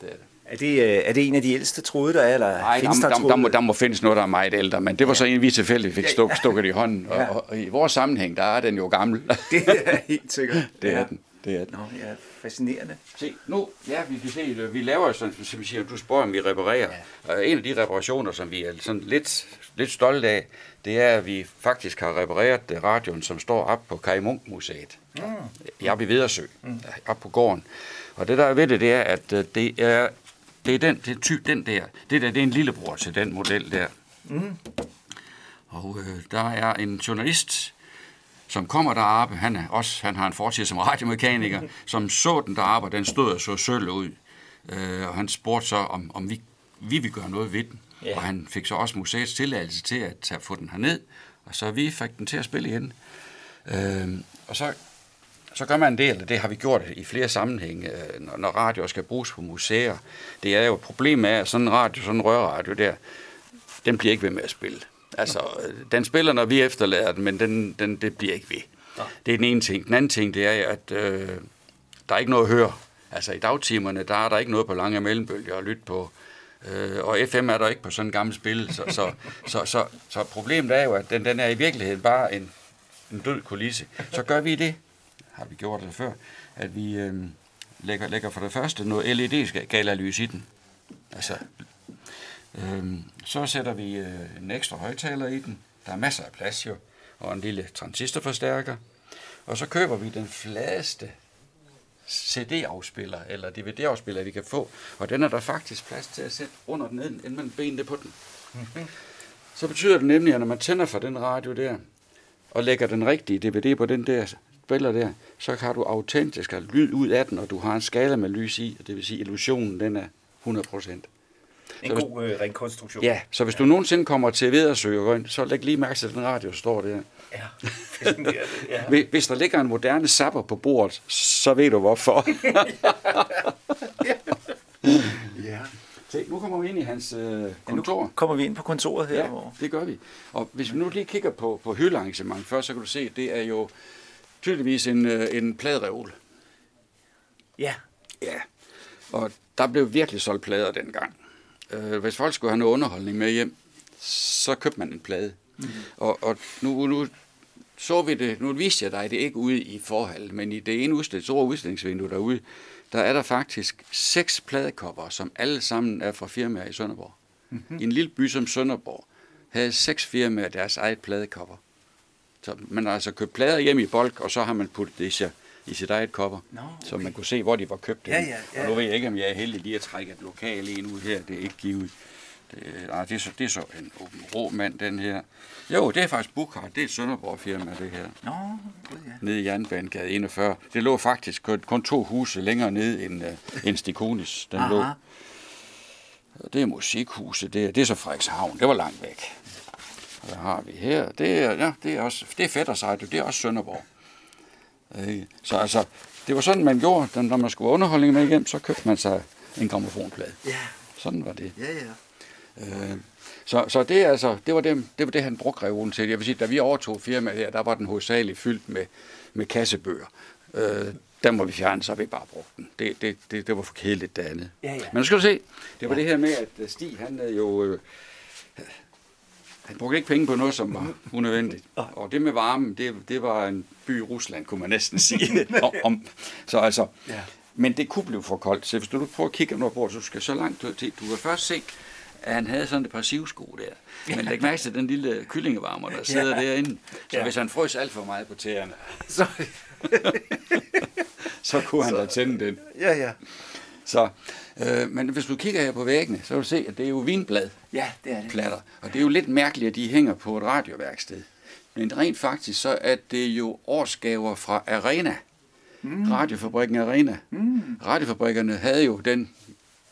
Speaker 2: Det er det.
Speaker 1: Er, det, øh, er det en af de ældste tråde, der er? Eller
Speaker 2: Nej, der, der, der, der, må, der må findes noget, der er meget ældre, men det var så en, vi tilfældigt fik stuk, stukket i hånden.
Speaker 1: Ja.
Speaker 2: og, og i vores sammenhæng, der er den jo gammel.
Speaker 1: Det er helt sikkert.
Speaker 2: det er
Speaker 1: ja.
Speaker 2: den. Det er den.
Speaker 1: Nå, ja, fascinerende.
Speaker 2: Se, nu, ja, vi kan se, at vi laver sådan, som vi siger, du spørger, om vi reparerer. Ja. Og en af de reparationer, som vi er sådan lidt, lidt stolte af, det er, at vi faktisk har repareret øh, radioen, som står op på Kai Munk Museet. Mm. I oppe i Vedersø, mm. op på gården. Og det der er ved det, det er, at øh, det er, det er den, det er typ, den der. Det der, det er en lillebror til den model der. Mm. Og øh, der er en journalist, som kommer deroppe, han, er også, han har en fortid som radiomekaniker, som så den deroppe, og den stod og så sølv ud. Øh, og han spurgte så, om, om vi, vi vil gøre noget ved den.
Speaker 1: Ja.
Speaker 2: Og han fik så også museets tilladelse til at tage, få den herned, og så vi fik den til at spille igen. Øh, og så, så gør man en del, det har vi gjort i flere sammenhænge, øh, når, når radioer skal bruges på museer. Det er jo et problem med, at sådan en radio, sådan en rørradio der, den bliver ikke ved med at spille. Altså, den spiller, når vi efterlader den, men den, den, det bliver ikke ved. Det er den ene ting. Den anden ting, det er, at øh, der er ikke noget at høre. Altså, i dagtimerne, der er der ikke noget på lange mellembølger at lytte på. Øh, og FM er der ikke på sådan en gammel spil. Så, så, så, så, så problemet er jo, at den, den er i virkeligheden bare en, en død kulisse. Så gør vi det, har vi gjort det før, at vi, øh, lægger, lægger for det første noget LED-galalys i den. Altså, så sætter vi øh, en ekstra højtaler i den. Der er masser af plads jo, og en lille transistorforstærker. Og så køber vi den fladeste CD-afspiller eller DVD-afspiller, vi kan få. Og den er der faktisk plads til at sætte under den, inden man benene på den. Mm-hmm. Så betyder det nemlig, at når man tænder for den radio der, og lægger den rigtige DVD på den der spiller der, så har du autentisk lyd ud af den, og du har en skala med lys i, og det vil sige, illusionen den er 100 procent.
Speaker 1: En så god øh, rekonstruktion.
Speaker 2: Ja, så hvis ja. du nogensinde kommer til Vedersø, så læg lige mærke til, at den radio står der.
Speaker 1: Ja,
Speaker 2: ja. Hvis der ligger en moderne zapper på bordet, så ved du hvorfor. ja. Se, nu kommer vi ind i hans øh, kontor. Ja,
Speaker 1: nu kommer vi ind på kontoret her.
Speaker 2: Ja, hvor... det gør vi. Og hvis vi nu lige kigger på, på hyldearrangement først, så kan du se, at det er jo tydeligvis en, øh, en pladereol.
Speaker 1: Ja.
Speaker 2: Ja. Og der blev virkelig solgt plader dengang. Øh, hvis folk skulle have noget underholdning med hjem, så købte man en plade. Mm. Og, og nu, nu så vi det, nu viste jeg dig det ikke ude i forhold, men i det ene udstilling, store udstillingsvindue derude, der er der faktisk seks pladekopper, som alle sammen er fra firmaer i Sønderborg. Mm-hmm. I en lille by som Sønderborg havde seks firmaer deres eget pladekopper. Så man har altså købt plader hjem i bulk, og så har man puttet det i, sit eget kopper, no, okay. så man kunne se, hvor de var købt.
Speaker 1: Ja, ja, ja.
Speaker 2: Og nu ved jeg ikke, om jeg er heldig lige at trække et lokal en ud her. Det er ikke givet. Det, nej, det er, så, det er så en åben rå mand, den her. Jo, det er faktisk Bukhart. Det er et Sønderborg firma, det her.
Speaker 1: Nå, God, ja.
Speaker 2: Nede i Jernbanegade 41. Det lå faktisk kun to huse længere ned end, uh, end Stikonis. Den Aha. lå. Det er musikhuset, det er, det er så Frederikshavn. Det var langt væk. Hvad har vi her? Det er, ja, det er også, det er fedt at det er også Sønderborg. Øh, så altså, det var sådan, man gjorde, når man skulle underholdning med hjem, så købte man sig en gramofonplade.
Speaker 1: Ja.
Speaker 2: Sådan var det.
Speaker 1: Ja, ja.
Speaker 2: Øh, så, så det, altså, det, var det, det var det, han brugte reolen til. Jeg vil sige, da vi overtog firmaet her, der var den hovedsageligt fyldt med, med kassebøger. Øh, der må vi fjerne, så vi bare brugt den. Det, det, det, det var for kedeligt det andet.
Speaker 1: Ja, ja.
Speaker 2: Men nu skal du se, det var ja. det her med, at Stig, han er jo... Øh, han brugte ikke penge på noget, som var unødvendigt. Og det med varmen, det, det var en by i Rusland, kunne man næsten sige. om, så altså, ja. Men det kunne blive for koldt. Så hvis du prøver at kigge på bord, så skal så langt til. Du kan først se, at han havde sådan et par sivsko der. Men læg mærke til den lille kyllingevarmer, der sidder ja. derinde. Så ja. hvis han frøs alt for meget på tæerne, så, så kunne han så, da tænde den.
Speaker 1: Ja, ja.
Speaker 2: Så, øh, men hvis du kigger her på væggene, så vil du se, at det er jo vinblad.
Speaker 1: Ja, det er det.
Speaker 2: Platter. Og det er jo lidt mærkeligt, at de hænger på et radioværksted. Men rent faktisk, så er det jo årsgaver fra Arena. Mm. Radiofabrikken Arena. Mm. Radiofabrikkerne havde jo den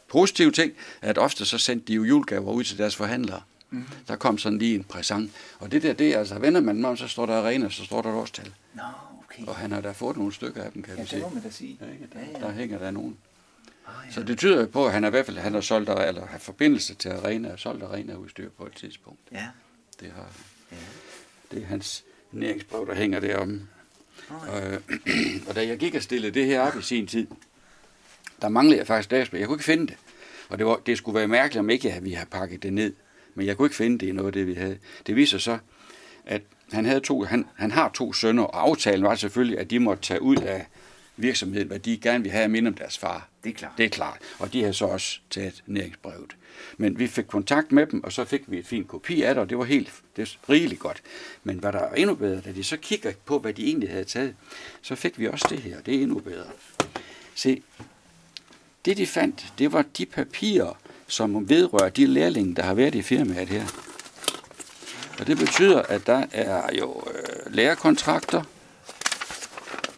Speaker 2: positive ting, at ofte så sendte de jo julegaver ud til deres forhandlere. Mm. Der kom sådan lige en præsent. Og det der, det er altså, vender man om, så står der Arena, så står der et årstal.
Speaker 1: Nå, okay.
Speaker 2: Og han har da fået nogle stykker af dem, kan
Speaker 1: ja,
Speaker 2: vi se.
Speaker 1: Ja, det må man da sige.
Speaker 2: Ja, ikke? Der, ja, ja. der hænger der nogen. Ah, ja. Så det tyder på, at han er i hvert fald han har solgt eller har forbindelse til Arena og solgt Arena udstyr på et tidspunkt.
Speaker 1: Ja.
Speaker 2: Det har ja. det er hans næringsbrev, der hænger derom. Oh, ja. øh, og da jeg gik og stillede det her op i sin tid, der manglede jeg faktisk dagspil. Jeg kunne ikke finde det. Og det, var, det skulle være mærkeligt, om ikke at vi havde pakket det ned. Men jeg kunne ikke finde det i noget af det, vi havde. Det viser så, at han, havde to, han, han har to sønner, og aftalen var selvfølgelig, at de måtte tage ud af virksomheden, hvad de gerne ville have minde om deres far.
Speaker 1: Det er klart.
Speaker 2: Det er klart. Og de havde så også taget næringsbrevet. Men vi fik kontakt med dem, og så fik vi et fint kopi af det, og det var helt det var rigeligt godt. Men hvad der er endnu bedre, da de så kigger på, hvad de egentlig havde taget, så fik vi også det her. Det er endnu bedre. Se, det de fandt, det var de papirer, som vedrører de lærlinge, der har været i firmaet her. Og det betyder, at der er jo øh, lærekontrakter,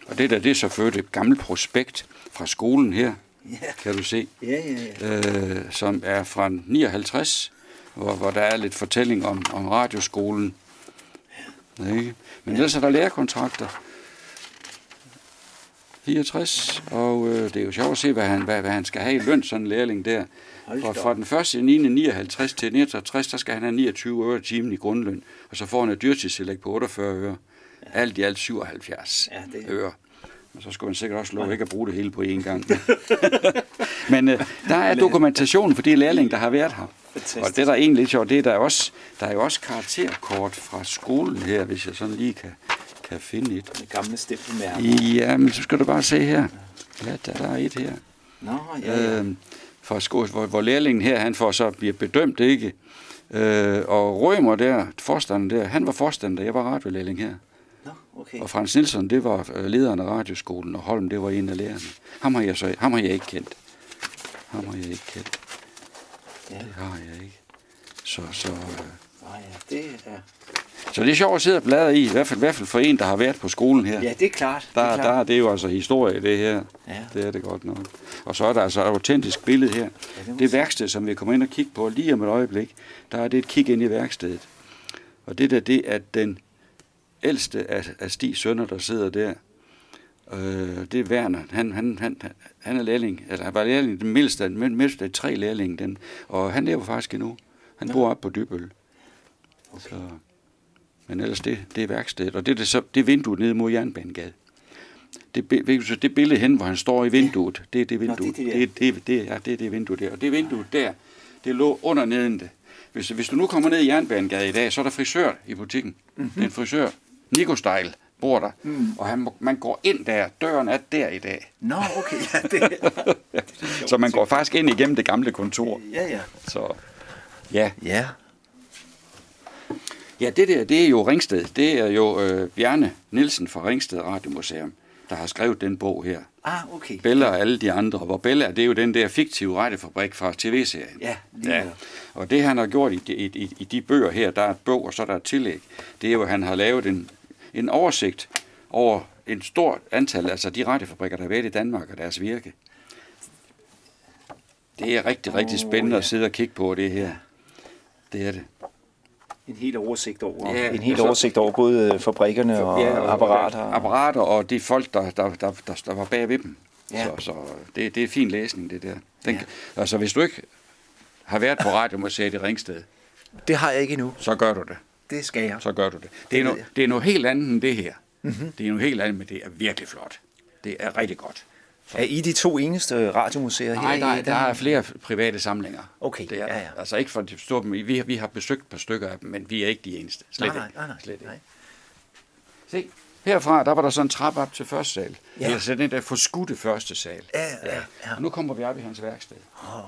Speaker 2: og det der, det er selvfølgelig et gammelt prospekt fra skolen her,
Speaker 1: ja.
Speaker 2: kan du se,
Speaker 1: ja, ja, ja.
Speaker 2: Øh, som er fra 59, hvor, hvor der er lidt fortælling om, om radioskolen. Ja. Ikke? Men ellers er der lærekontrakter. 64, og øh, det er jo sjovt at se, hvad han, hvad, hvad han skal have i løn, sådan en lærling der. Fra, fra den første 9. 59 til 69, der skal han have 29 øre timen i grundløn, og så får han et dyrtidstillæg på 48 øre. Ja. Alt i alt 77 ja, det... øre. Og så skulle han sikkert også lov ikke at bruge det hele på én gang. Men øh, der er dokumentation for de lærlinge, der har været her. Fantastisk. Og det der er egentlig lidt sjovt, det er der, også, der er jo også karakterkort fra skolen her, hvis jeg sådan lige kan, kan finde et.
Speaker 1: Det gamle stempelmærke.
Speaker 2: Ja, men så skal du bare se her. Ja, der, der er et her.
Speaker 3: Nå, ja, ja.
Speaker 2: Øh, fra skole, hvor, hvor lærlingen her, han får så bliver bedømt, ikke? Øh, og Rømer der, forstanden der, han var forstander, jeg var radiolærling her.
Speaker 3: Okay.
Speaker 2: Og Frans Nielsen, det var øh, lederen af radioskolen, og Holm, det var en af lærerne. Ham har jeg, så, ham har jeg ikke kendt. Ham har jeg ikke kendt.
Speaker 3: Ja.
Speaker 2: Det har jeg ikke. Så, så, øh,
Speaker 3: Nå, ja, det er...
Speaker 2: så det er sjovt at sidde og bladre i, i hvert fald, i hvert fald for en, der har været på skolen her.
Speaker 3: Ja, det er klart.
Speaker 2: Der,
Speaker 3: det er
Speaker 2: der
Speaker 3: klart.
Speaker 2: er det jo altså historie, det her.
Speaker 3: Ja.
Speaker 2: Det er det godt nok. Og så er der altså et autentisk billede her.
Speaker 3: må
Speaker 2: Det værksted, som vi kommer ind og kigge på lige om et øjeblik, der er det et kig ind i værkstedet. Og det der, det er den ældste af, af Stig sønner, der sidder der. Øh, det er Werner. Han, han, han, han er lærling, eller han var lærling, den mindste, den mindste af tre lærlinge, den. Og han lever faktisk endnu. Han bor oppe på Dybøl.
Speaker 3: Okay.
Speaker 2: Så, men ellers det, det er værkstedet. Og det er, det, så, det er vinduet nede mod Jernbanegade. Det, så, det billede hen, hvor han står i vinduet, det er det
Speaker 3: Nå, det
Speaker 2: vindue.
Speaker 3: det
Speaker 2: det, det, det, ja, det er det vindue der. Og det vindue der, det lå under neden det. Hvis, hvis du nu kommer ned i Jernbanegade i dag, så er der frisør i butikken.
Speaker 3: Mhm.
Speaker 2: Mm-hmm. Det er en frisør. Nico Style bor der. Mm. Og han, man går ind der. Døren er der i dag.
Speaker 3: Nå, okay, ja, det
Speaker 2: Så man går faktisk ind igennem det gamle kontor.
Speaker 3: Ja, ja.
Speaker 2: Så ja,
Speaker 3: Ja,
Speaker 2: Ja, det der, det er jo Ringsted. Det er jo øh, Bjarne Nielsen fra Ringsted Radiomuseum, der har skrevet den bog her.
Speaker 3: ah, okay.
Speaker 2: Bella og alle de andre. Hvor Bella, det er jo den der fiktive radiofabrik fra tv-serien.
Speaker 3: Ja, lige
Speaker 2: ja. Og det han har gjort i, de- i, i, i de bøger her, der er et bog, og så er der et tillæg. Det er jo, at han har lavet en, en oversigt over en stort antal, altså de radiofabrikker, der har været i Danmark og deres virke. Det er rigtig, rigtig spændende
Speaker 3: ja.
Speaker 2: at sidde og kigge på det her. Det er det.
Speaker 3: En helt oversigt over,
Speaker 2: Ja,
Speaker 3: en helt
Speaker 2: altså-
Speaker 3: oversigt over både øh, fabrikkerne og,
Speaker 2: Ja,
Speaker 3: ja, apparater.
Speaker 2: Apparater og de folk, der, der, der, der, der var bag ved dem.
Speaker 3: Ja.
Speaker 2: Så, så det, det er fin læsning, det der. Den,
Speaker 3: ja.
Speaker 2: Altså, hvis du ikke har været på Radiomuseet i Ringsted,
Speaker 3: Det har jeg ikke endnu.
Speaker 2: så gør du det.
Speaker 3: Det skal jeg.
Speaker 2: Så gør du det. Det er, no, det er noget helt andet end det her. Mm-hmm. Det er noget helt andet, men det er virkelig flot. Det er rigtig godt.
Speaker 3: Er I de to eneste radiomuseer her
Speaker 2: Nej,
Speaker 3: i
Speaker 2: der, er flere private samlinger.
Speaker 3: Okay,
Speaker 2: det er,
Speaker 3: ja, ja.
Speaker 2: Altså ikke for at forstå dem. Vi, vi har besøgt et par stykker af dem, men vi er ikke de eneste. Slet
Speaker 3: Nej, nej, nej, nej,
Speaker 2: Slet ikke.
Speaker 3: nej.
Speaker 2: Se, herfra, der var der sådan en trap op til første sal.
Speaker 3: Ja.
Speaker 2: Ja. Altså den der forskudte første sal.
Speaker 3: Ja, ja, ja.
Speaker 2: Og nu kommer vi op i hans værksted.
Speaker 3: Wow.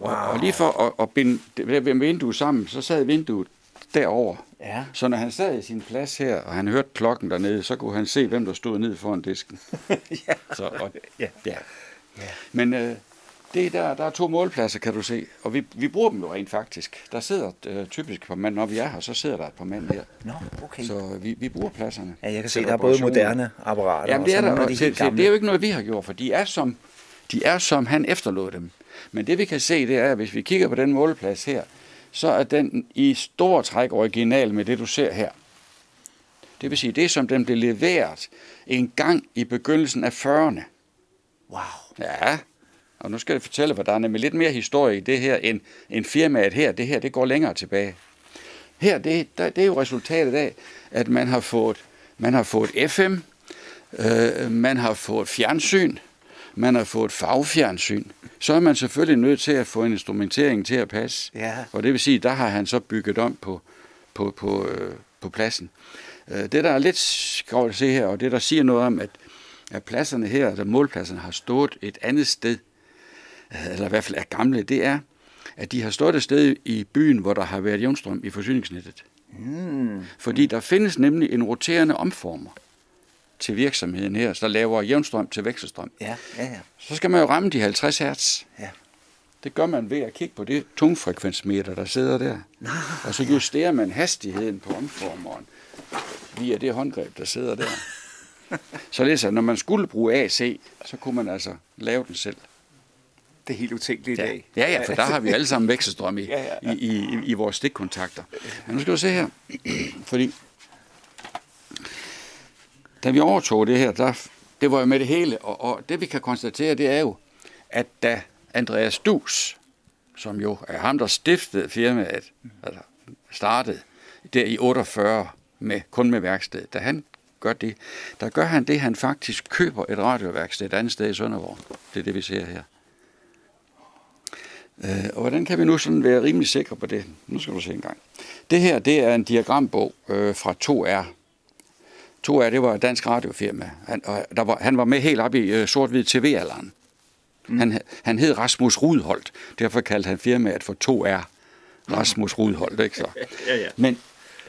Speaker 2: Wow. Og, og lige for at, at binde vinduet sammen, så sad vinduet derover.
Speaker 3: Ja.
Speaker 2: Så når han sad i sin plads her, og han hørte klokken dernede, så kunne han se, hvem der stod nede foran disken.
Speaker 3: ja.
Speaker 2: Så, og,
Speaker 3: Ja.
Speaker 2: ja. Men øh, det er der, der er to målpladser, kan du se. Og vi, vi bruger dem jo rent faktisk. Der sidder øh, typisk par mand, når vi er her, så sidder der et par mand her.
Speaker 3: Nå, okay.
Speaker 2: Så vi, vi bruger pladserne.
Speaker 3: Ja, jeg kan se,
Speaker 2: til
Speaker 3: der er både moderne apparater
Speaker 2: Jamen,
Speaker 3: og
Speaker 2: det er der.
Speaker 3: nogle af
Speaker 2: og
Speaker 3: de
Speaker 2: se,
Speaker 3: gamle.
Speaker 2: det er jo ikke noget, vi har gjort, for de er som, de er som han efterlod dem. Men det vi kan se, det er, at hvis vi kigger på den måleplads her, så er den i stor træk original med det, du ser her. Det vil sige, det som den blev leveret en gang i begyndelsen af 40'erne.
Speaker 3: Wow.
Speaker 2: Ja, og nu skal jeg fortælle, at der er nemlig lidt mere historie i det her, end, end firmaet her. Det her, det går længere tilbage. Her, det, der, det er jo resultatet af, at man har fået, man har fået FM, øh, man har fået fjernsyn, man har fået fagfjernsyn. Så er man selvfølgelig nødt til at få en instrumentering til at passe.
Speaker 3: Ja.
Speaker 2: Og det vil sige, der har han så bygget om på, på, på, øh, på pladsen. Øh, det, der er lidt sjovt at se her, og det, der siger noget om, at, at pladserne her, altså målpladserne, har stået et andet sted, øh, eller i hvert fald er gamle, det er, at de har stået et sted i byen, hvor der har været jævnstrøm i forsyningsnettet.
Speaker 3: Mm.
Speaker 2: Fordi der findes nemlig en roterende omformer til virksomheden her, der laver jævnstrøm til vekselstrøm.
Speaker 3: Ja, ja, ja.
Speaker 2: Så skal man jo ramme de 50 hertz.
Speaker 3: Ja.
Speaker 2: Det gør man ved at kigge på det tungfrekvensmeter, der sidder der.
Speaker 3: Nå,
Speaker 2: Og så justerer man hastigheden på omformeren via det håndgreb, der sidder der. Således at når man skulle bruge AC, så kunne man altså lave den selv.
Speaker 3: det er helt utænkeligt i
Speaker 2: Ja,
Speaker 3: dag.
Speaker 2: ja, ja for der har vi alle sammen vekselstrøm i,
Speaker 3: Ja, ja, ja.
Speaker 2: i, i, i vores stikkontakter. Men nu skal du se her, fordi da vi overtog det her, der, det var jo med det hele, og, og det vi kan konstatere, det er jo, at da Andreas Dus, som jo er ham, der stiftede firmaet, altså startede der i 48 med, kun med værksted, da han gør det, der gør han det, han faktisk køber et radioværksted et andet sted i Sønderborg. Det er det, vi ser her. Øh, og hvordan kan vi nu sådan være rimelig sikre på det? Nu skal du se en gang. Det her, det er en diagrambog øh, fra 2R. 2R, det var et dansk radiofirma. Han, og der var, han var med helt op i øh, sort-hvid TV-alderen. Mm. Han, han hed Rasmus Rudholdt. Derfor kaldte han firmaet for 2R. Rasmus Rudholdt, ikke så?
Speaker 3: Ja, ja.
Speaker 2: Men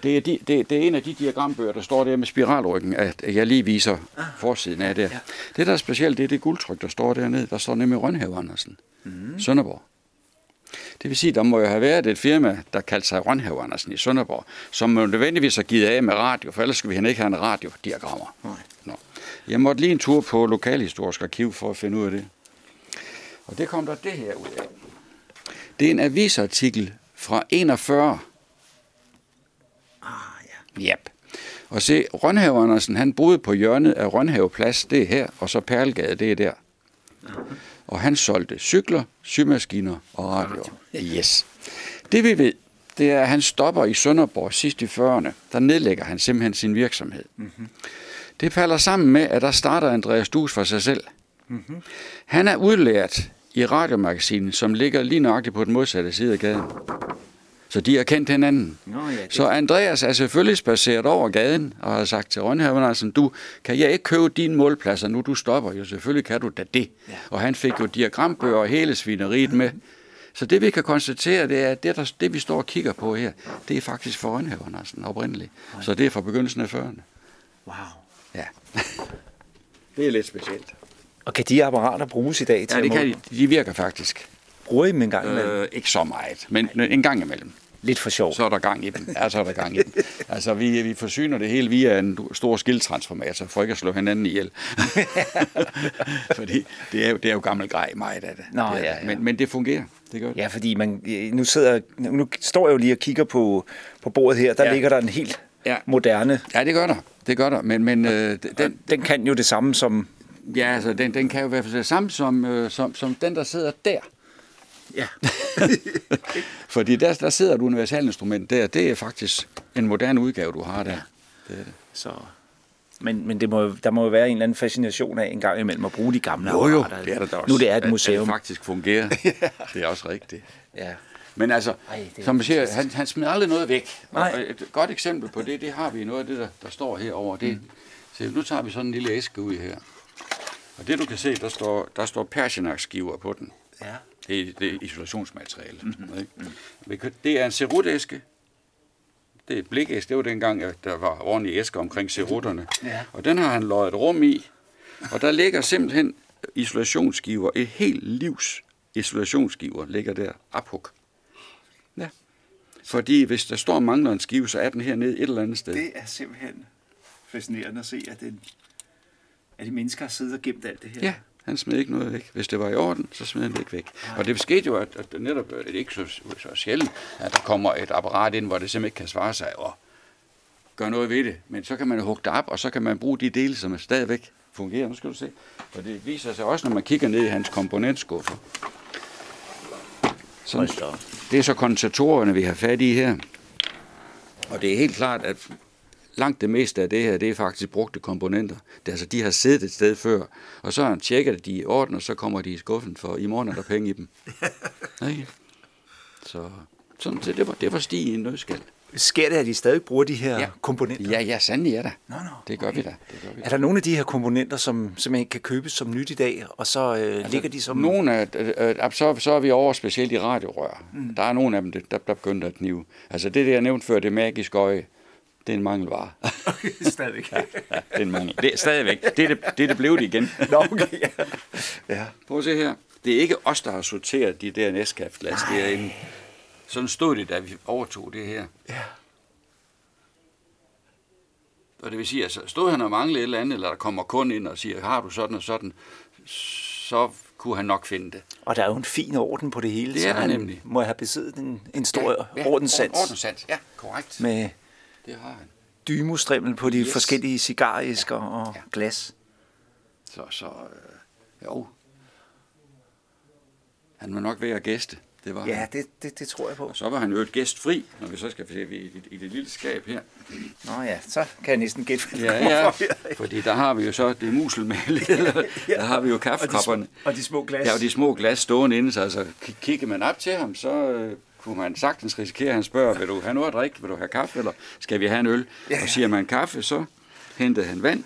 Speaker 2: det er, de, det, det er en af de diagrambøger, der står der med spiralryggen, at jeg lige viser forsiden af det. Ja. Det, der er specielt, det er det guldtryk, der står dernede. Der står nemlig Rønhave Andersen, mm. Sønderborg. Det vil sige, der må jo have været et firma, der kaldte sig Rønhave Andersen i Sønderborg, som nødvendigvis har givet af med radio, for ellers skulle vi ikke have en radiodiagrammer.
Speaker 3: Nej.
Speaker 2: Nå. Jeg måtte lige en tur på Lokalhistorisk Arkiv for at finde ud af det. Og det kom der det her ud af. Det er en avisartikel fra 41.
Speaker 3: Ah, ja.
Speaker 2: Yep. Og se, Rønhave Andersen, han boede på hjørnet af Rønhave Plads, det er her, og så Perlegade, det er der. Og han solgte cykler, symaskiner og radioer. Yes. Det vi ved, det er, at han stopper i Sønderborg sidst i 40'erne. Der nedlægger han simpelthen sin virksomhed. Mm-hmm. Det falder sammen med, at der starter Andreas Dus for sig selv. Mm-hmm. Han er udlært i radiomagasinet, som ligger lige nøjagtigt på den modsatte side af gaden. Så de har kendt hinanden.
Speaker 3: Nå, ja, det-
Speaker 2: Så Andreas er selvfølgelig spaceret over gaden og har sagt til Rønhaven, altså, du, kan jeg ikke købe dine målpladser nu, du stopper? Jo, selvfølgelig kan du da det. Ja. Og han fik jo diagrambøger og hele svineriet med. Så det vi kan konstatere, det er, at det, der, det vi står og kigger på her, det er faktisk for Rønhaven Andersen oprindeligt. Så det er fra begyndelsen af 40'erne.
Speaker 3: Wow.
Speaker 2: Ja. det er lidt specielt.
Speaker 3: Og kan de apparater bruges i dag til
Speaker 2: Ja, det kan de. De virker faktisk.
Speaker 3: Bruger I dem en gang imellem?
Speaker 2: Øh, ikke så meget, men en gang imellem.
Speaker 3: Lidt for sjov.
Speaker 2: Så er der gang i dem. Ja, så er der gang i dem. Altså, vi, vi forsyner det hele via en stor skildtransformator, for ikke at slå hinanden ihjel. Fordi det er, jo, det er jo gammel grej meget af det.
Speaker 3: Nå,
Speaker 2: det
Speaker 3: ja, ja.
Speaker 2: Men, men det fungerer. Det gør det.
Speaker 3: Ja, fordi man, nu, sidder, nu står jeg jo lige og kigger på, på bordet her. Der
Speaker 2: Ja.
Speaker 3: ligger der en helt
Speaker 2: Ja.
Speaker 3: moderne.
Speaker 2: Ja, det gør der. Det gør der. Men, men øh,
Speaker 3: Den,
Speaker 2: den,
Speaker 3: kan jo det samme som...
Speaker 2: ja, altså, den, den kan jo være det samme som, øh, som, som den, der sidder der.
Speaker 3: Ja.
Speaker 2: Fordi der, der sidder et universalinstrument der. Det er faktisk en moderne udgave, du har der. Ja. Det er det.
Speaker 3: Så, men men det må, der må jo være en eller anden fascination af en gang imellem at bruge de gamle
Speaker 2: Jo, jo,
Speaker 3: apparater.
Speaker 2: det er der da også.
Speaker 3: Nu det er et
Speaker 2: At- At
Speaker 3: museum.
Speaker 2: det faktisk fungerer. det er også rigtigt.
Speaker 3: Ja.
Speaker 2: Men altså,
Speaker 3: Ej,
Speaker 2: som man siger, han, han smider aldrig noget væk.
Speaker 3: Nej.
Speaker 2: Og et godt eksempel på det, det har vi noget af det, der, der står herover. Det, mm. så nu tager vi sådan en lille æske ud her. Og det du kan se, der står, der står Persianak-skiver på den.
Speaker 3: Ja.
Speaker 2: Det er, det er isolationsmateriale. Mm-hmm. Ikke? Det er en cerutæske. Det er et blikæske. Det var dengang, at der var ordentlige æsker omkring cerutterne.
Speaker 3: Ja.
Speaker 2: Og den har han løjet et rum i. Og der ligger simpelthen isolationsskiver. Et helt livs isolationsskiver ligger der. Aphug. Ja. Fordi hvis der står og mangler en skive, så er den hernede et eller andet sted.
Speaker 3: Det er simpelthen fascinerende at se, at, den, at de mennesker har siddet og gemt alt det her.
Speaker 2: Ja, han smed ikke noget væk. Hvis det var i orden, så smed han det ikke væk. Og det skete jo, at, at det netop øh, det er ikke så, så sjældent, at der kommer et apparat ind, hvor det simpelthen ikke kan svare sig og gøre noget ved det. Men så kan man hugge det op, og så kan man bruge de dele, som er stadigvæk fungerer. Nu skal du se. Og det viser sig også, når man kigger ned i hans komponentskuffer. Så,
Speaker 3: Hold da op.
Speaker 2: det er så kondensatorerne, vi har fat i her. Og det er helt klart, at langt det meste af det her, det er faktisk brugte komponenter. Det, altså, de har siddet et sted før, og så at de i orden, og så kommer de i skuffen, for i morgen er der penge i dem. Ikke? Så sådan, det, det, var, det var sti i en nødskal.
Speaker 3: Sker det, at de stadig bruger de her ja. komponenter?
Speaker 2: Ja, ja, sandelig er der.
Speaker 3: Nå, nå,
Speaker 2: Det gør
Speaker 3: okay.
Speaker 2: vi da. Det gør vi da.
Speaker 3: Er der nogle af de her komponenter, som simpelthen kan købes som nyt i dag, og så øh, altså, ligger de som...
Speaker 2: Nogle af, øh, øh, så, så er vi over specielt i radiorør. Mm. Der er nogle af dem, der, der begynder at knive. Altså det, det jeg nævnte før, det magiske øje, det er en mangelvare.
Speaker 3: Stadigvæk.
Speaker 2: ja, det er en mangel. Det er stadigvæk. Det er det, det, er det blev det igen.
Speaker 3: Nå, okay. Ja. ja.
Speaker 2: Prøv at se her. Det er ikke os, der har sorteret de der næstkaftglas derinde. Sådan stod det, da vi overtog det her.
Speaker 3: Ja.
Speaker 2: Og det vil sige, altså stod han og manglede et eller andet, eller der kommer kun ind og siger, har du sådan og sådan, så kunne han nok finde det.
Speaker 3: Og der er jo en fin orden på det hele.
Speaker 2: Det
Speaker 3: så
Speaker 2: er der
Speaker 3: han
Speaker 2: nemlig.
Speaker 3: må have besiddet en, en stor ja,
Speaker 2: ja,
Speaker 3: ordenssans
Speaker 2: ord- Ordenssans, ja, korrekt.
Speaker 3: med
Speaker 2: Det har han.
Speaker 3: dymostrimmel på de
Speaker 2: Yes.
Speaker 3: forskellige cigaræsker og
Speaker 2: Ja.
Speaker 3: ja. glas.
Speaker 2: Så, så øh, jo. Han var nok ved at gæste. Det var
Speaker 3: Ja,
Speaker 2: han.
Speaker 3: det, det, det tror jeg på.
Speaker 2: Og så var han jo et gæstfri, når vi så skal se i, i, i det lille skab her.
Speaker 3: Nå ja, så kan jeg næsten gætte, hvad
Speaker 2: Ja, ja, fordi der har vi jo så det muselmalet, der har vi jo kaffekopperne.
Speaker 3: Og de, og de små glas.
Speaker 2: Ja, og de små glas stående inde, så altså, kigger man op til ham, så øh, kunne man sagtens risikere, at han spørger, vil du have noget at drikke, vil du have kaffe, eller skal vi have en øl?
Speaker 3: Ja.
Speaker 2: Og siger man kaffe, så hentede han vand.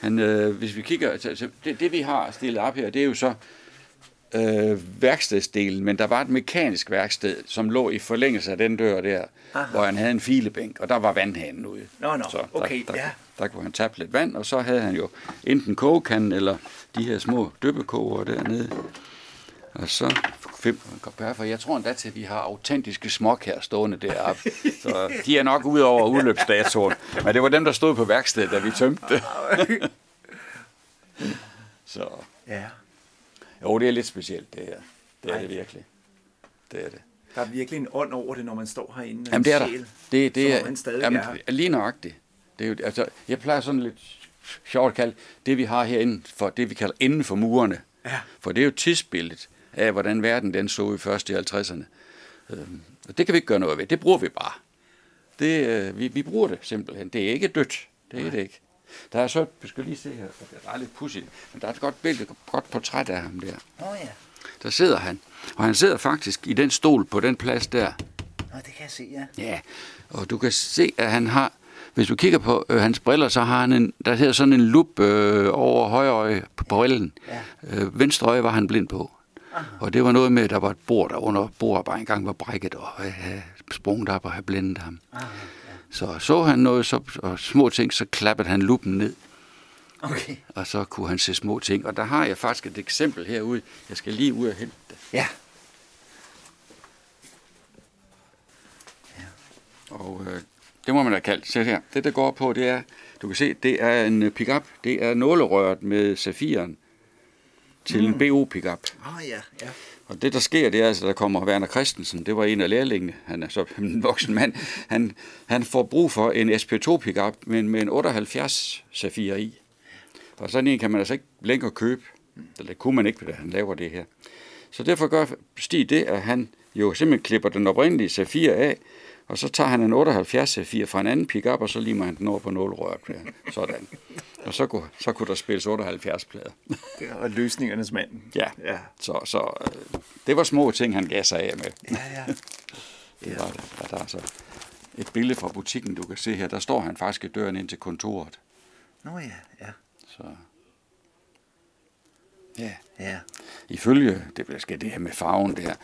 Speaker 2: Han, øh, hvis vi kigger, så, så det, det vi har stillet op her, det er jo så øh, værkstedsdelen, men der var et mekanisk værksted, som lå i forlængelse af den dør der, Aha. hvor han havde en filebænk, og der var vandhanen ude.
Speaker 3: Nå, nå,
Speaker 2: så
Speaker 3: okay,
Speaker 2: der, der,
Speaker 3: ja.
Speaker 2: Der kunne han tabe lidt vand, og så havde han jo enten kogekanden eller de her små dyppekoger dernede. Og så fem for jeg tror endda til, at vi har autentiske smok her stående deroppe. Så de er nok ude over udløbsdatoen. Men det var dem, der stod på værkstedet, da vi tømte det. så
Speaker 3: Ja.
Speaker 2: jo, det er lidt specielt, det her. Det er
Speaker 3: Ej.
Speaker 2: det virkelig. Det er det.
Speaker 3: Der er virkelig en ånd over det, når man står herinde.
Speaker 2: Jamen, det er der.
Speaker 3: Sjæl,
Speaker 2: Det, det er,
Speaker 3: han stadig
Speaker 2: jamen,
Speaker 3: er
Speaker 2: lige nøjagtigt. Det er jo, altså, jeg plejer sådan lidt sjovt at kalde det, vi har herinde, for det, vi kalder inden for murene.
Speaker 3: Ja.
Speaker 2: For det er jo tidsbilledet af, hvordan verden den så i først i 50'erne. Øhm, og det kan vi ikke gøre noget ved. Det bruger vi bare. Det, øh, vi, vi bruger det simpelthen. Det er ikke dødt. Det er det ikke. Der er så, vi skal lige se her, det er lidt pudsigt, men der er et godt billede, et godt portræt af ham der.
Speaker 3: Oh, ja.
Speaker 2: Der sidder han. Og han sidder faktisk i den stol på den plads der.
Speaker 3: Nå, det kan jeg se, ja.
Speaker 2: Ja, og du kan se, at han har, hvis du kigger på øh, hans briller, så har han en, der hedder sådan en lup øh, over højre øje på brillen.
Speaker 3: Ja.
Speaker 2: Øh, venstre øje var han blind på. Og det var noget med, at der var et bord, der under bordet bare engang var brækket, og jeg havde sprunget op og havde blændet ham. Så så han noget, så, og små ting, så klappede han luppen ned,
Speaker 3: Okay.
Speaker 2: og så kunne han se små ting. Og der har jeg faktisk et eksempel herude. Jeg skal lige ud og hente det.
Speaker 3: Ja.
Speaker 2: Og øh, det må man da kalde. Se her. Det, der går på, det er, du kan se, det er en øh, pickup. Det er nålerøret med safiren til en BO-pickup.
Speaker 3: Oh, ja, ja.
Speaker 2: Og det, der sker, det er altså, der kommer Werner Christensen. Det var en af lærlingene. Han er så en voksen mand. Han, han får brug for en SP2-pickup, men med en 78 safir i. For sådan en kan man altså ikke længere købe. Eller det kunne man ikke, da han laver det her. Så derfor gør Stig det, at han jo simpelthen klipper den oprindelige safir af, og så tager han en 78 safir fra en anden pickup, og så limer han den over på nålrøret. Ja, sådan. Og så kunne, så kunne der spilles 78 plader.
Speaker 3: Det var løsningernes mand.
Speaker 2: Ja.
Speaker 3: Ja.
Speaker 2: Så, så øh, det var små ting, han gav sig af med.
Speaker 3: Ja, ja.
Speaker 2: Det var det. Og der er så et billede fra butikken, du kan se her. Der står han faktisk i døren ind til kontoret.
Speaker 3: Nå ja, ja.
Speaker 2: Så. Ja.
Speaker 3: Ja.
Speaker 2: Ifølge, det skal det her med farven der,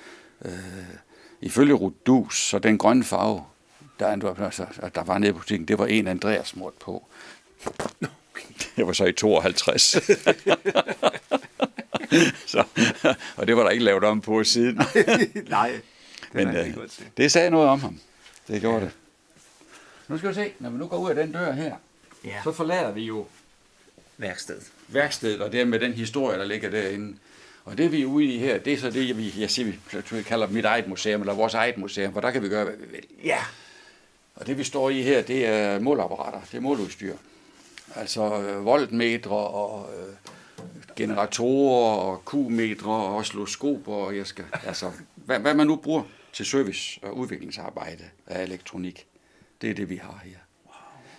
Speaker 2: øh, ifølge Rudus, så den grønne farve, der, altså, der var nede i butikken, det var en Andreas smurt på. Det var så i 52. så, og det var der ikke lavet om på siden.
Speaker 3: Nej, det
Speaker 2: Men øh,
Speaker 3: godt se.
Speaker 2: det sagde noget om ham. Det gjorde det. Nu skal vi se, når vi nu går ud af den dør her,
Speaker 3: Ja.
Speaker 2: så forlader vi jo
Speaker 3: Værksted.
Speaker 2: værkstedet, og det med den historie, der ligger derinde. Og det vi er ude i her, det er så det, vi, jeg siger, vi kalder mit eget museum, eller vores eget museum, for der kan vi gøre, hvad vi vil.
Speaker 3: Ja.
Speaker 2: Og det vi står i her, det er målapparater, det er måludstyr. Altså øh, voltmetre og øh, generatorer og Q-metre og oscilloskoper, og jeg skal, altså, hvad, hvad man nu bruger til service og udviklingsarbejde af elektronik, det er det, vi har her.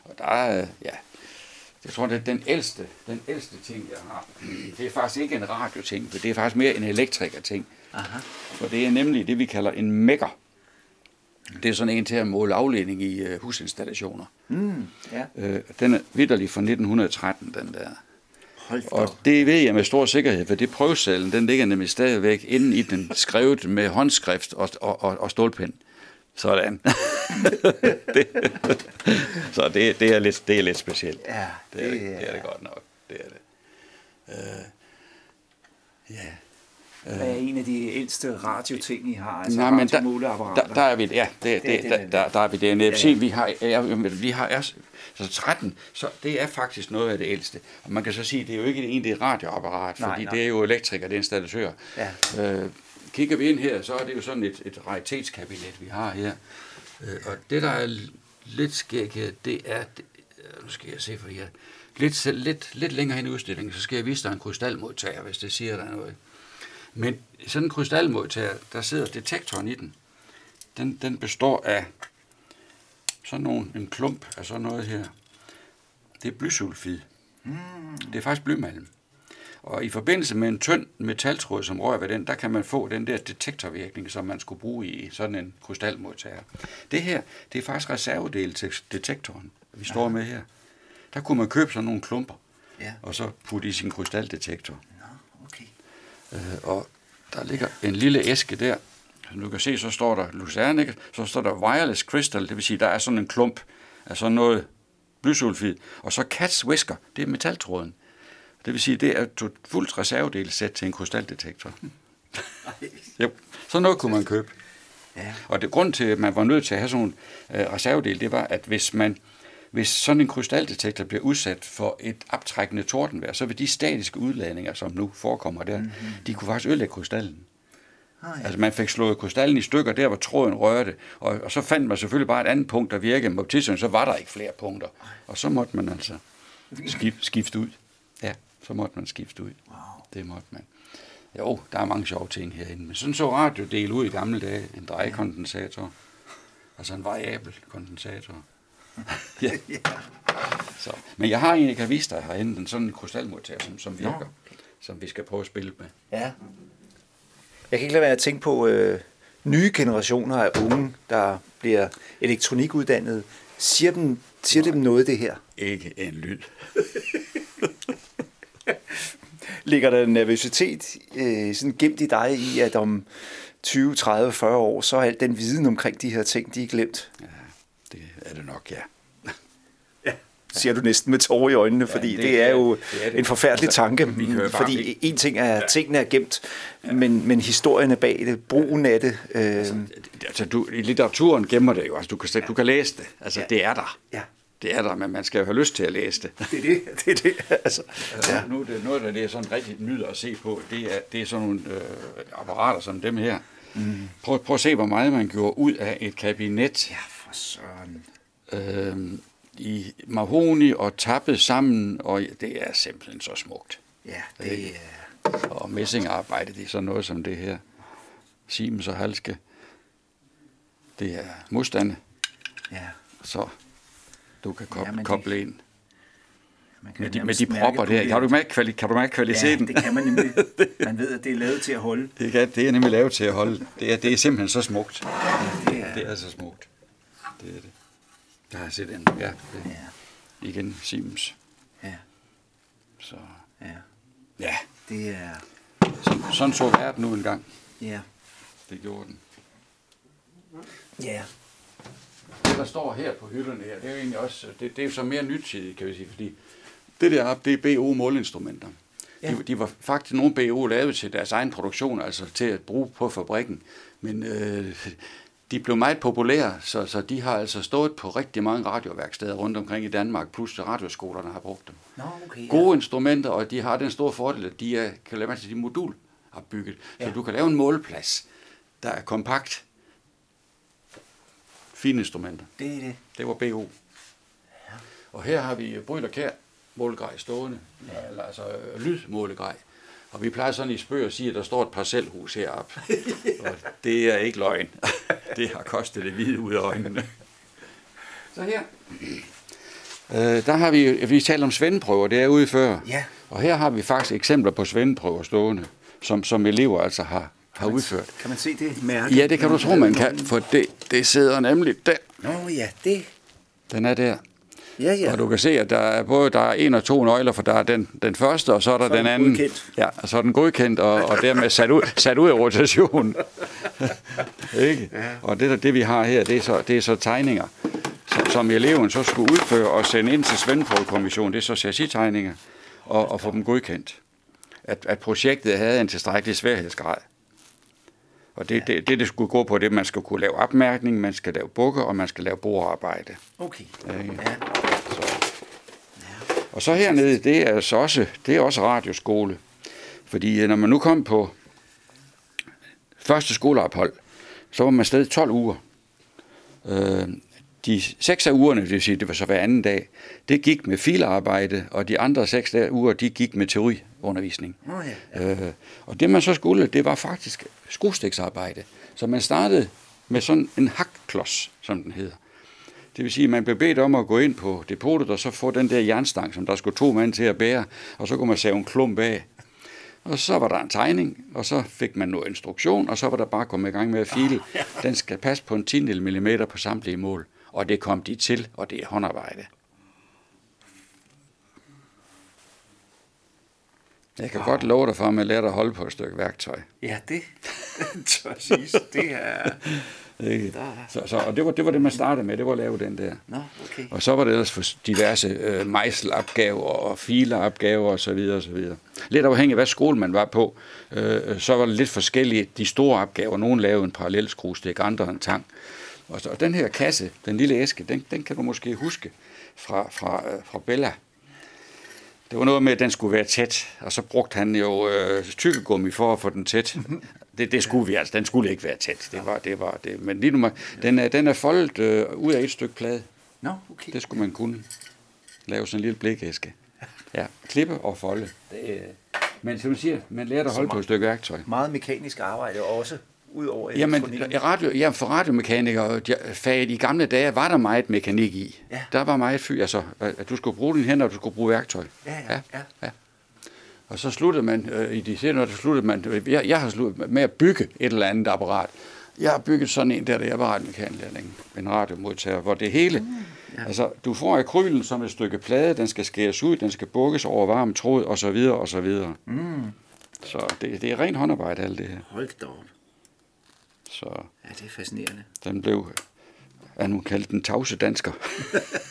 Speaker 2: Og der er, øh, ja, jeg tror, det er den ældste, den ældste ting, jeg har. Det er faktisk ikke en radioting, for det er faktisk mere en elektriker-ting.
Speaker 3: Aha.
Speaker 2: For det er nemlig det, vi kalder en mækker. Det er sådan en til at måle afledning i øh, husinstallationer.
Speaker 3: Mm, ja.
Speaker 2: Øh, den er vidderlig fra 1913, den der. Og det ved jeg med stor sikkerhed, for det prøvesalen, den ligger nemlig stadigvæk inde i den, skrevet med håndskrift og, og, og, og stålpen. Sådan. det, så det, det, er lidt, det er lidt specielt.
Speaker 3: Ja,
Speaker 2: det, er, det,
Speaker 3: det
Speaker 2: det er det
Speaker 3: er-
Speaker 2: godt nok. Det er det. Øh, ja.
Speaker 3: Hvad er en af de ældste radioting, I har? Altså
Speaker 2: Nej, men der, der, der er vi, ja, det, det,
Speaker 3: Det er det,
Speaker 2: der,
Speaker 3: det er
Speaker 2: der,
Speaker 3: det.
Speaker 2: der er vi det. En
Speaker 3: Ja,
Speaker 2: NFC,
Speaker 3: ja.
Speaker 2: vi har, ja, vi har, er, så 13, så det er faktisk noget af det ældste. Og man kan så sige, det er jo ikke egentlig et radioapparat,
Speaker 3: Nej,
Speaker 2: fordi
Speaker 3: nej.
Speaker 2: det er jo elektriker, det er installatør.
Speaker 3: Ja.
Speaker 2: Øh, kigger vi ind her, så er det jo sådan et, et raritetskabinet, vi har her. Øh, og det, der er lidt skæg her, det er, det, øh, nu skal jeg se for jer, lidt, lidt, lidt længere hen i udstillingen, så skal jeg vise dig en krystalmodtager, hvis det siger dig noget. Men sådan en krystalmodtager, der sidder detektoren i den. Den, den består af sådan nogle, en klump af sådan noget her. Det er blysulfid. Mm. Det er faktisk blymalm. Og i forbindelse med en tynd metaltråd, som rører ved den, der kan man få den der detektorvirkning, som man skulle bruge i sådan en krystalmodtager. Det her, det er faktisk reservedel til detektoren, vi står med her. der kunne man købe sådan nogle klumper,
Speaker 3: Ja.
Speaker 2: og så putte i sin krystaldetektor.
Speaker 3: Nå, okay.
Speaker 2: Øh, og der ligger en lille æske der. Som du kan se, så står der Lucerne, så står der wireless crystal, det vil sige, der er sådan en klump af sådan noget blysulfid. Og så cat's whisker, det er metaltråden. Det vil sige, det er et fuldt reservedelssæt til en krystaldetektor. jo, sådan noget kunne man købe.
Speaker 3: Ja.
Speaker 2: Og det grund til, at man var nødt til at have sådan en øh, reservedel, det var, at hvis man hvis sådan en krystaldetektor bliver udsat for et optrækkende tordenvejr, så vil de statiske udladninger, som nu forekommer der, mm-hmm. de kunne faktisk ødelægge krystallen.
Speaker 3: Ah, ja.
Speaker 2: Altså man fik slået krystallen i stykker der, hvor tråden rørte, og, og så fandt man selvfølgelig bare et andet punkt, der virkede, men på tidspunkt, så var der ikke flere punkter. Og så måtte man altså skifte, skifte ud. Ja, så måtte man skifte ud.
Speaker 3: Wow.
Speaker 2: Det måtte man. Jo, der er mange sjove ting herinde, men sådan så radiodel ud i gamle dage. En drejekondensator, altså en variabel kondensator. ja.
Speaker 3: ja.
Speaker 2: Så. Men jeg har en, jeg kan vise dig herinde, en sådan en krystalmodtager, som, som virker,
Speaker 3: Nå,
Speaker 2: som vi skal prøve at spille med.
Speaker 3: Ja. Jeg kan ikke lade være at tænke på øh, nye generationer af unge, der bliver elektronikuddannet. Siger dem, siger dem noget det her?
Speaker 2: Ikke en lyd.
Speaker 3: Ligger der nervøsitet øh, sådan gemt i dig i, at om 20, 30, 40 år, så er al den viden omkring de her ting, de er glemt?
Speaker 2: Ja, det er det nok, ja.
Speaker 3: Siger du næsten med tårer i øjnene, fordi
Speaker 2: det
Speaker 3: det, er jo
Speaker 2: det er det.
Speaker 3: en forfærdelig
Speaker 2: Altså,
Speaker 3: tanke. fordi
Speaker 2: ikke-
Speaker 3: en ting er, at tingene er gemt, men, men historierne bag det, brugen af det, øh,
Speaker 2: Altså, du, i litteraturen gemmer det jo, altså du kan, ja. du kan læse det, altså
Speaker 3: Ja.
Speaker 2: det er der.
Speaker 3: ja,
Speaker 2: Det er der, men man skal jo have lyst til at læse det.
Speaker 3: det er det. det, er det. Altså,
Speaker 2: Ja. Nu er det noget, der det er sådan rigtig nyder at se på, det er, det er sådan nogle øh, apparater som dem her. Mm. Prøv, prøv at se, hvor meget man gjorde ud af et kabinet
Speaker 3: ja, for søren.
Speaker 2: øh, i mahoni og tappet sammen, og det er simpelthen så smukt.
Speaker 3: Ja, det er...
Speaker 2: Og messingarbejde, det er sådan noget som det her. Siemens og Halske. Det er modstande,
Speaker 3: Ja,
Speaker 2: så du kan koble,
Speaker 3: det-
Speaker 2: koble ind.
Speaker 3: man kan
Speaker 2: Med de, med de propper der. Kan du mærke, kvali, kan du mærke
Speaker 3: Ja,
Speaker 2: kvaliteten?
Speaker 3: det kan man nemlig. Man ved, at det er lavet til at holde.
Speaker 2: Det, kan, det er nemlig lavet til at holde. Det er, det er simpelthen så smukt.
Speaker 3: Det er,
Speaker 2: Det er så smukt. Det er det. Der har jeg set en. Ja, det,
Speaker 3: ja,
Speaker 2: igen Siemens.
Speaker 3: ja,
Speaker 2: Så,
Speaker 3: ja.
Speaker 2: ja,
Speaker 3: Det er...
Speaker 2: sådan, sådan så verden nu en gang.
Speaker 3: Ja,
Speaker 2: Det gjorde den.
Speaker 3: ja.
Speaker 2: Det, der står her på hylderne her, det er jo egentlig også, det, det er jo så mere nytidigt, kan vi sige, fordi det der det er BO-måleinstrumenter. Ja.
Speaker 3: Ja.
Speaker 2: De, de var faktisk nogle BO lavet til deres egen produktion, altså til at bruge på fabrikken. Men øh, de blev meget populære, så, så de har altså stået på rigtig mange radioværksteder rundt omkring i Danmark, plus radioskolerne har brugt dem.
Speaker 3: Nå, okay.
Speaker 2: Gode instrumenter, og de har den store fordel, at de er, kan lave til de er modulopbygget. Ja.
Speaker 3: Ja.
Speaker 2: Så du kan lave en måleplads, der er kompakt. Fine instrumenter.
Speaker 3: Det er det.
Speaker 2: Det var BO. Og her har vi Bryl og Kær målegrej stående, ja. eller altså lydmålegrej. Og vi plejer sådan i spøg at sige, at der står et parcelhus heroppe. og det er ikke løgn. det har kostet det hvide ud af øjnene. Så her. Øh, der har vi, vi talt om svendeprøver, det er ude før.
Speaker 3: Ja.
Speaker 2: Og her har vi faktisk eksempler på svendeprøver stående, som, som elever altså har, har udført.
Speaker 3: Kan man se det mærke?
Speaker 2: Ja, det kan du tro, man kan, for det, det sidder nemlig der.
Speaker 3: Nå ja, det...
Speaker 2: Den er der.
Speaker 3: Ja, ja.
Speaker 2: Og du kan se, at der er både der er en og to nøgler, for der er den, den første, og så er der
Speaker 3: Så
Speaker 2: den
Speaker 3: den
Speaker 2: anden.
Speaker 3: godkendt.
Speaker 2: Ja, og så er den godkendt, og, og dermed sat ud, sat ud af rotation. ikke? Ja. Og det, der, det vi har her, det er så, det er så tegninger, som, som eleven så skulle udføre og sende ind til Svendborg-kommissionen. Det er så chassis-tegninger, og, og få dem godkendt. At, at projektet havde en tilstrækkelig sværhedsgrad. Og det, det, det, det skulle gå på, det man skal kunne lave opmærkning, man skal lave bukke, og man skal lave bordarbejde.
Speaker 3: Okay.
Speaker 2: Ja.
Speaker 3: Ja.
Speaker 2: Og så hernede, det er så også, det er også radioskole. Fordi øh, når man nu kom på første skoleophold, så var man stadig 12 uger. Øh, de seks af ugerne, det vil sige, det var så hver anden dag, det gik med filearbejde, og de andre seks uger, de gik med teoriundervisning.
Speaker 3: Nå ja.
Speaker 2: Øh, og det man så skulle, det var faktisk skruestiksarbejde. Så man startede med sådan en hakklods, som den hedder. Det vil sige, at man blev bedt om at gå ind på depotet og så få den der jernstang, som der skulle to mand til at bære, og så kunne man save en klump af. Og så var der en tegning, og så fik man noget instruktion, og så var der bare kommet i gang med at file. Den skal passe på en 10 mm på samtlige mål og det kom de til, og det er håndarbejde. Jeg kan wow. godt love dig for, at man lærer at holde på et stykke værktøj.
Speaker 3: Ja, det tør siges. Det er...
Speaker 2: Så, så, og det var, det var det, man startede med, det var at lave den der.
Speaker 3: Nå, okay.
Speaker 2: Og så var det ellers for diverse øh, mejselopgaver og fileopgaver og så videre, og så videre. Lidt afhængig af, hvad skole man var på, øh, øh så var det lidt forskellige. De store opgaver, nogen lavede en parallelskruestik, andre en tang. Og, så, og den her kasse, den lille æske, den, den kan du måske huske fra, fra, øh, fra Bella. Det var noget med, at den skulle være tæt, og så brugte han jo øh, tykkegummi for at få den tæt. Det, det skulle vi altså, den skulle ikke være tæt. Det var det. Var det. Men lige nu, den er, den er foldet øh, ud af et stykke plade.
Speaker 3: Nå, okay.
Speaker 2: Det skulle man kunne. Lave sådan en lille blikæske. Ja, klippe og folde.
Speaker 3: Det er
Speaker 2: Men som du siger, man lærer at holde på et stykke værktøj.
Speaker 3: meget mekanisk arbejde også, ud over
Speaker 2: Jamen, radio, ja, for radiomekanikere, faget i gamle dage, var der meget mekanik i.
Speaker 3: Ja.
Speaker 2: Der var meget fyr, altså, at du skulle bruge dine hænder, og du skulle bruge værktøj.
Speaker 3: Ja, ja, ja.
Speaker 2: ja. Og så sluttede man, øh, i de senere, der sluttede man, øh, jeg, jeg har sluttet med at bygge et eller andet apparat. Jeg har bygget sådan en der, der jeg var radiomekaniker, en radiomodtager, hvor det hele, mm, ja. altså du får akrylen som et stykke plade, den skal skæres ud, den skal bukkes over varm tråd, og så videre, og så videre.
Speaker 3: Mm.
Speaker 2: Så det, det er rent håndarbejde, alt det her.
Speaker 3: Hold da op.
Speaker 2: Så
Speaker 3: Ja, det er fascinerende.
Speaker 2: den blev, er nu kaldt den tavse dansker.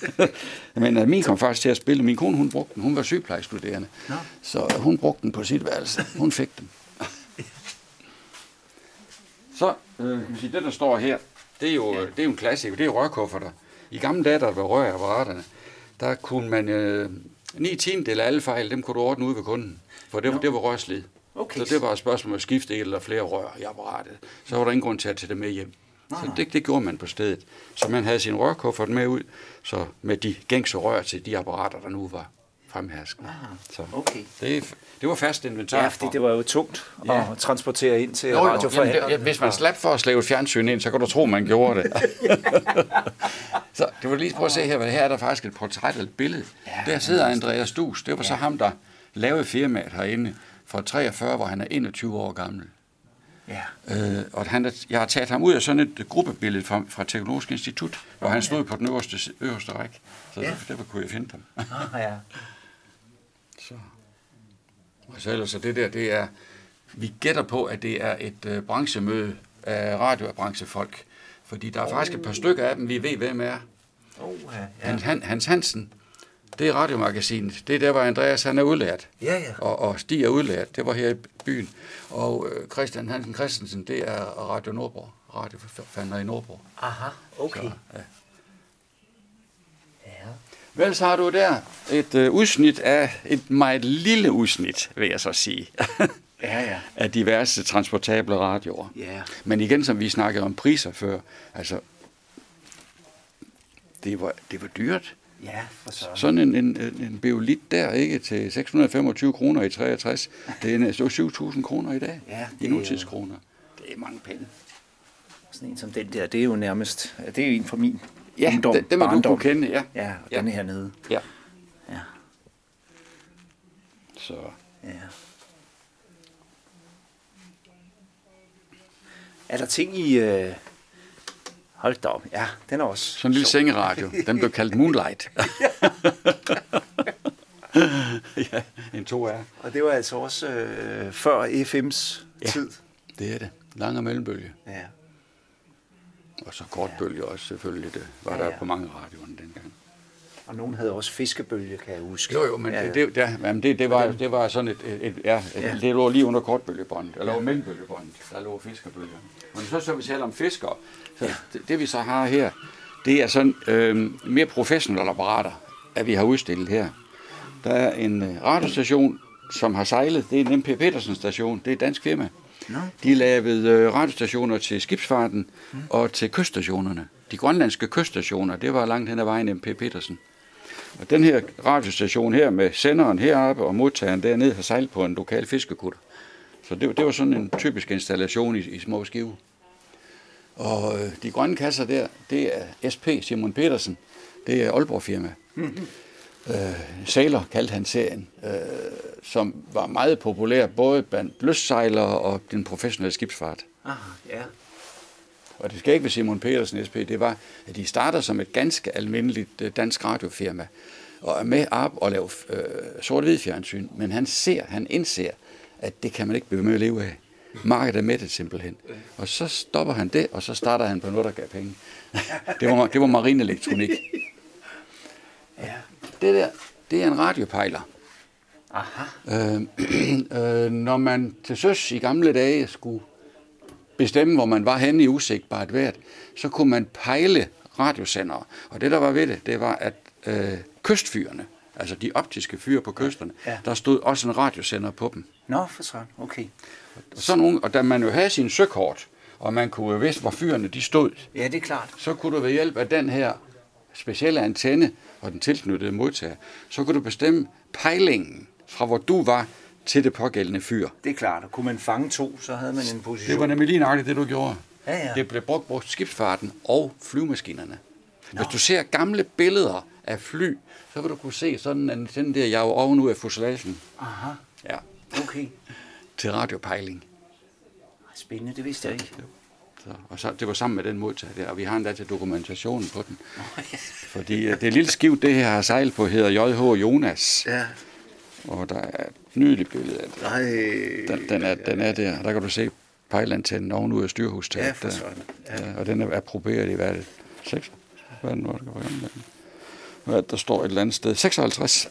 Speaker 2: Men uh, min kom faktisk til at spille. Min kone, hun brugte den. Hun var sygeplejestuderende.
Speaker 3: Nå.
Speaker 2: Så hun brugte den på sit værelse. Hun fik den. Så, øh, det der står her, det er jo, det er jo en klassiker. Det er rørkufferter. I gamle dage, der var rør i apparaterne, der kunne man... Øh, 9 tiendedel af alle fejl, dem kunne du ordne ude ved kunden. For det, var, det var rørslid.
Speaker 3: Okay.
Speaker 2: Så det var et spørgsmål om at skifte et eller flere rør i apparatet. Så var der ingen grund til at tage det med hjem. Så det, det gjorde man på stedet. Så man havde sin rørkuffert med ud, så med de gængse rør til de apparater, der nu var fremherskende. Så
Speaker 3: okay.
Speaker 2: det, det var fast inventar.
Speaker 3: Ja, fordi det var jo tungt at
Speaker 2: Ja.
Speaker 3: transportere ind til radioforhandleren.
Speaker 2: hvis man slap for at slæve et fjernsyn ind, så kan du tro, man gjorde det. så det var lige prøve at se her, hvad her er der faktisk et portræt eller et billede.
Speaker 3: Ja,
Speaker 2: der sidder Andreas Dus. Det var så ham, der lavede firmaet herinde fra 43, hvor han er 21 år gammel.
Speaker 3: Ja.
Speaker 2: Øh, og han, er- jeg har taget ham ud af sådan et gruppebillede fra, fra Teknologisk Institut, hvor han stod på den øverste, øverste række. Så
Speaker 3: Ja.
Speaker 2: ja. derfor kunne jeg finde dem.
Speaker 3: Ah, ja.
Speaker 2: Så. Og så ellers, så det der, det er, vi gætter på, at det er et øh, branchemøde af radiobranchefolk. Fordi der er faktisk et par stykker af dem, vi ved, hvem er.
Speaker 3: Oh, ja.
Speaker 2: Ja. Han, han, Hans Hansen, det er radiomagasinet. Det er der, hvor Andreas han er udlært.
Speaker 3: Ja, ja.
Speaker 2: Og, og Stig er udlært. Det var her i byen. Og øh, Christian Hansen Christensen, det er Radio Nordborg. Radioforfander i Nordborg.
Speaker 3: Aha, okay.
Speaker 2: Så, ja.
Speaker 3: Ja.
Speaker 2: Vel, så har du der et øh, udsnit af, et meget lille udsnit, vil jeg så sige,
Speaker 3: Ja, ja.
Speaker 2: af diverse transportable radioer.
Speaker 3: Ja.
Speaker 2: Men igen, som vi snakkede om priser før, altså, det var, det var dyrt.
Speaker 3: Ja, for så.
Speaker 2: Sådan en, en, en beolit der, ikke, til 625 kroner i 63, det er næsten 7.000 kroner i dag,
Speaker 3: Ja,
Speaker 2: i
Speaker 3: det er jo-
Speaker 2: nutidskroner. Det er mange penge.
Speaker 3: Sådan en som den der, det er jo nærmest, det er jo en fra min
Speaker 2: Ja,
Speaker 3: ungdom,
Speaker 2: må du
Speaker 3: barndom.
Speaker 2: kunne kende, ja.
Speaker 3: Ja, og
Speaker 2: Ja.
Speaker 3: den her nede.
Speaker 2: Ja,
Speaker 3: Ja,
Speaker 2: så...
Speaker 3: ja. Er der ting i... Øh... Hold da op. Ja, den er også
Speaker 2: Sådan en lille
Speaker 3: sjov.
Speaker 2: sengeradio. Den blev kaldt Moonlight. ja, en 2R.
Speaker 3: Og det var altså også øh, før FM's
Speaker 2: Ja.
Speaker 3: tid.
Speaker 2: Det er det. Lang og mellembølge.
Speaker 3: Ja.
Speaker 2: Og så kortbølge også selvfølgelig. Det var
Speaker 3: Ja,
Speaker 2: der
Speaker 3: ja.
Speaker 2: på mange radioer dengang.
Speaker 3: Og nogen havde også fiskebølge, kan jeg huske.
Speaker 2: Jo, jo, men
Speaker 3: ja,
Speaker 2: ja, det, det, jamen, det, det, var, det var sådan et, et, et ja, et,
Speaker 3: Ja.
Speaker 2: ja. det lå lige under kortbølgebåndet, eller ja. mellembølgebåndet, der lå fiskerbølger. Men så, så vi taler om fiskere, så ja. det, det, vi så har her, det er sådan øh, mere professionelle apparater, at vi har udstillet her. Der er en øh, radiostation, som har sejlet, det er en MP Petersen station, det er et dansk firma.
Speaker 3: Nå.
Speaker 2: De lavede øh, radiostationer til skibsfarten mm. og til kyststationerne. De grønlandske kyststationer, det var langt hen ad vejen MP Petersen. Og den her radiostation her med senderen heroppe og modtageren dernede har sejlet på en lokal fiskekutter. Så det, var- det var sådan en typisk installation i, i små skive. Og øh, de grønne kasser der, det er SP Simon Petersen. Det er Aalborg firma. Øh, Sailor kaldte han serien, øh, som var meget populær både blandt lystsejlere og den professionelle skibsfart.
Speaker 3: Aha, ja.
Speaker 2: Og det skal ikke være Simon Petersen SP, det var, at de starter som et ganske almindeligt øh, dansk radiofirma. og er med op og laver øh, sort-hvid fjernsyn, men han ser, han indser, at det kan man ikke blive med at leve af. Markedet er mættet simpelthen. Og så stopper han det, og så starter han på noget, der gav penge. det, var, det var marinelektronik.
Speaker 3: Ja.
Speaker 2: Det der, det er en radiopejler.
Speaker 3: Aha.
Speaker 2: Øh, øh, når man til søs i gamle dage skulle bestemme, hvor man var henne i usigtbart vejret, så kunne man pejle radiosendere. Og det, der var ved det, det var, at øh, kystfyrene, altså de optiske fyre på kysterne,
Speaker 3: Ja.
Speaker 2: der stod også en radiosender på dem.
Speaker 3: Nå, for sådan. Okay.
Speaker 2: Og, sådan nogle, og da man jo havde sin søkort, og man kunne jo vidste, hvor fyrene de stod,
Speaker 3: Ja, det er klart.
Speaker 2: så kunne du ved hjælp af den her specielle antenne og den tilknyttede modtager, så kunne du bestemme pejlingen fra hvor du var til det pågældende fyr.
Speaker 3: Det er klart. Og kunne man fange to, så havde man en position.
Speaker 2: Det var nemlig lige nøjagtigt det, du gjorde.
Speaker 3: Ja, ja.
Speaker 2: Det blev brugt på skibsfarten og flyvemaskinerne. Hvis du ser gamle billeder af fly, så vil du kunne se sådan en antenne der, jeg er ovenud af fuselagen.
Speaker 3: Aha.
Speaker 2: Ja,
Speaker 3: Okay.
Speaker 2: til radiopejling.
Speaker 3: Spændende, det vidste jeg ikke.
Speaker 2: Så, og så, det var sammen med den modtager der, og vi har endda til dokumentationen på den. Fordi øh, det lille skiv, det her har sejlet på, hedder JH Jonas.
Speaker 3: Ja.
Speaker 2: Og der er et nydeligt billede af det.
Speaker 3: Nej.
Speaker 2: Den, den, er, den er der. Der kan du se pejlantennen ovenud af styrhustaget.
Speaker 3: Ja, for sådan.
Speaker 2: Ja. og den er approberet i hvad er det? 6? Hvad er det nu, der den? Hvad er det, der står et eller andet sted? 56.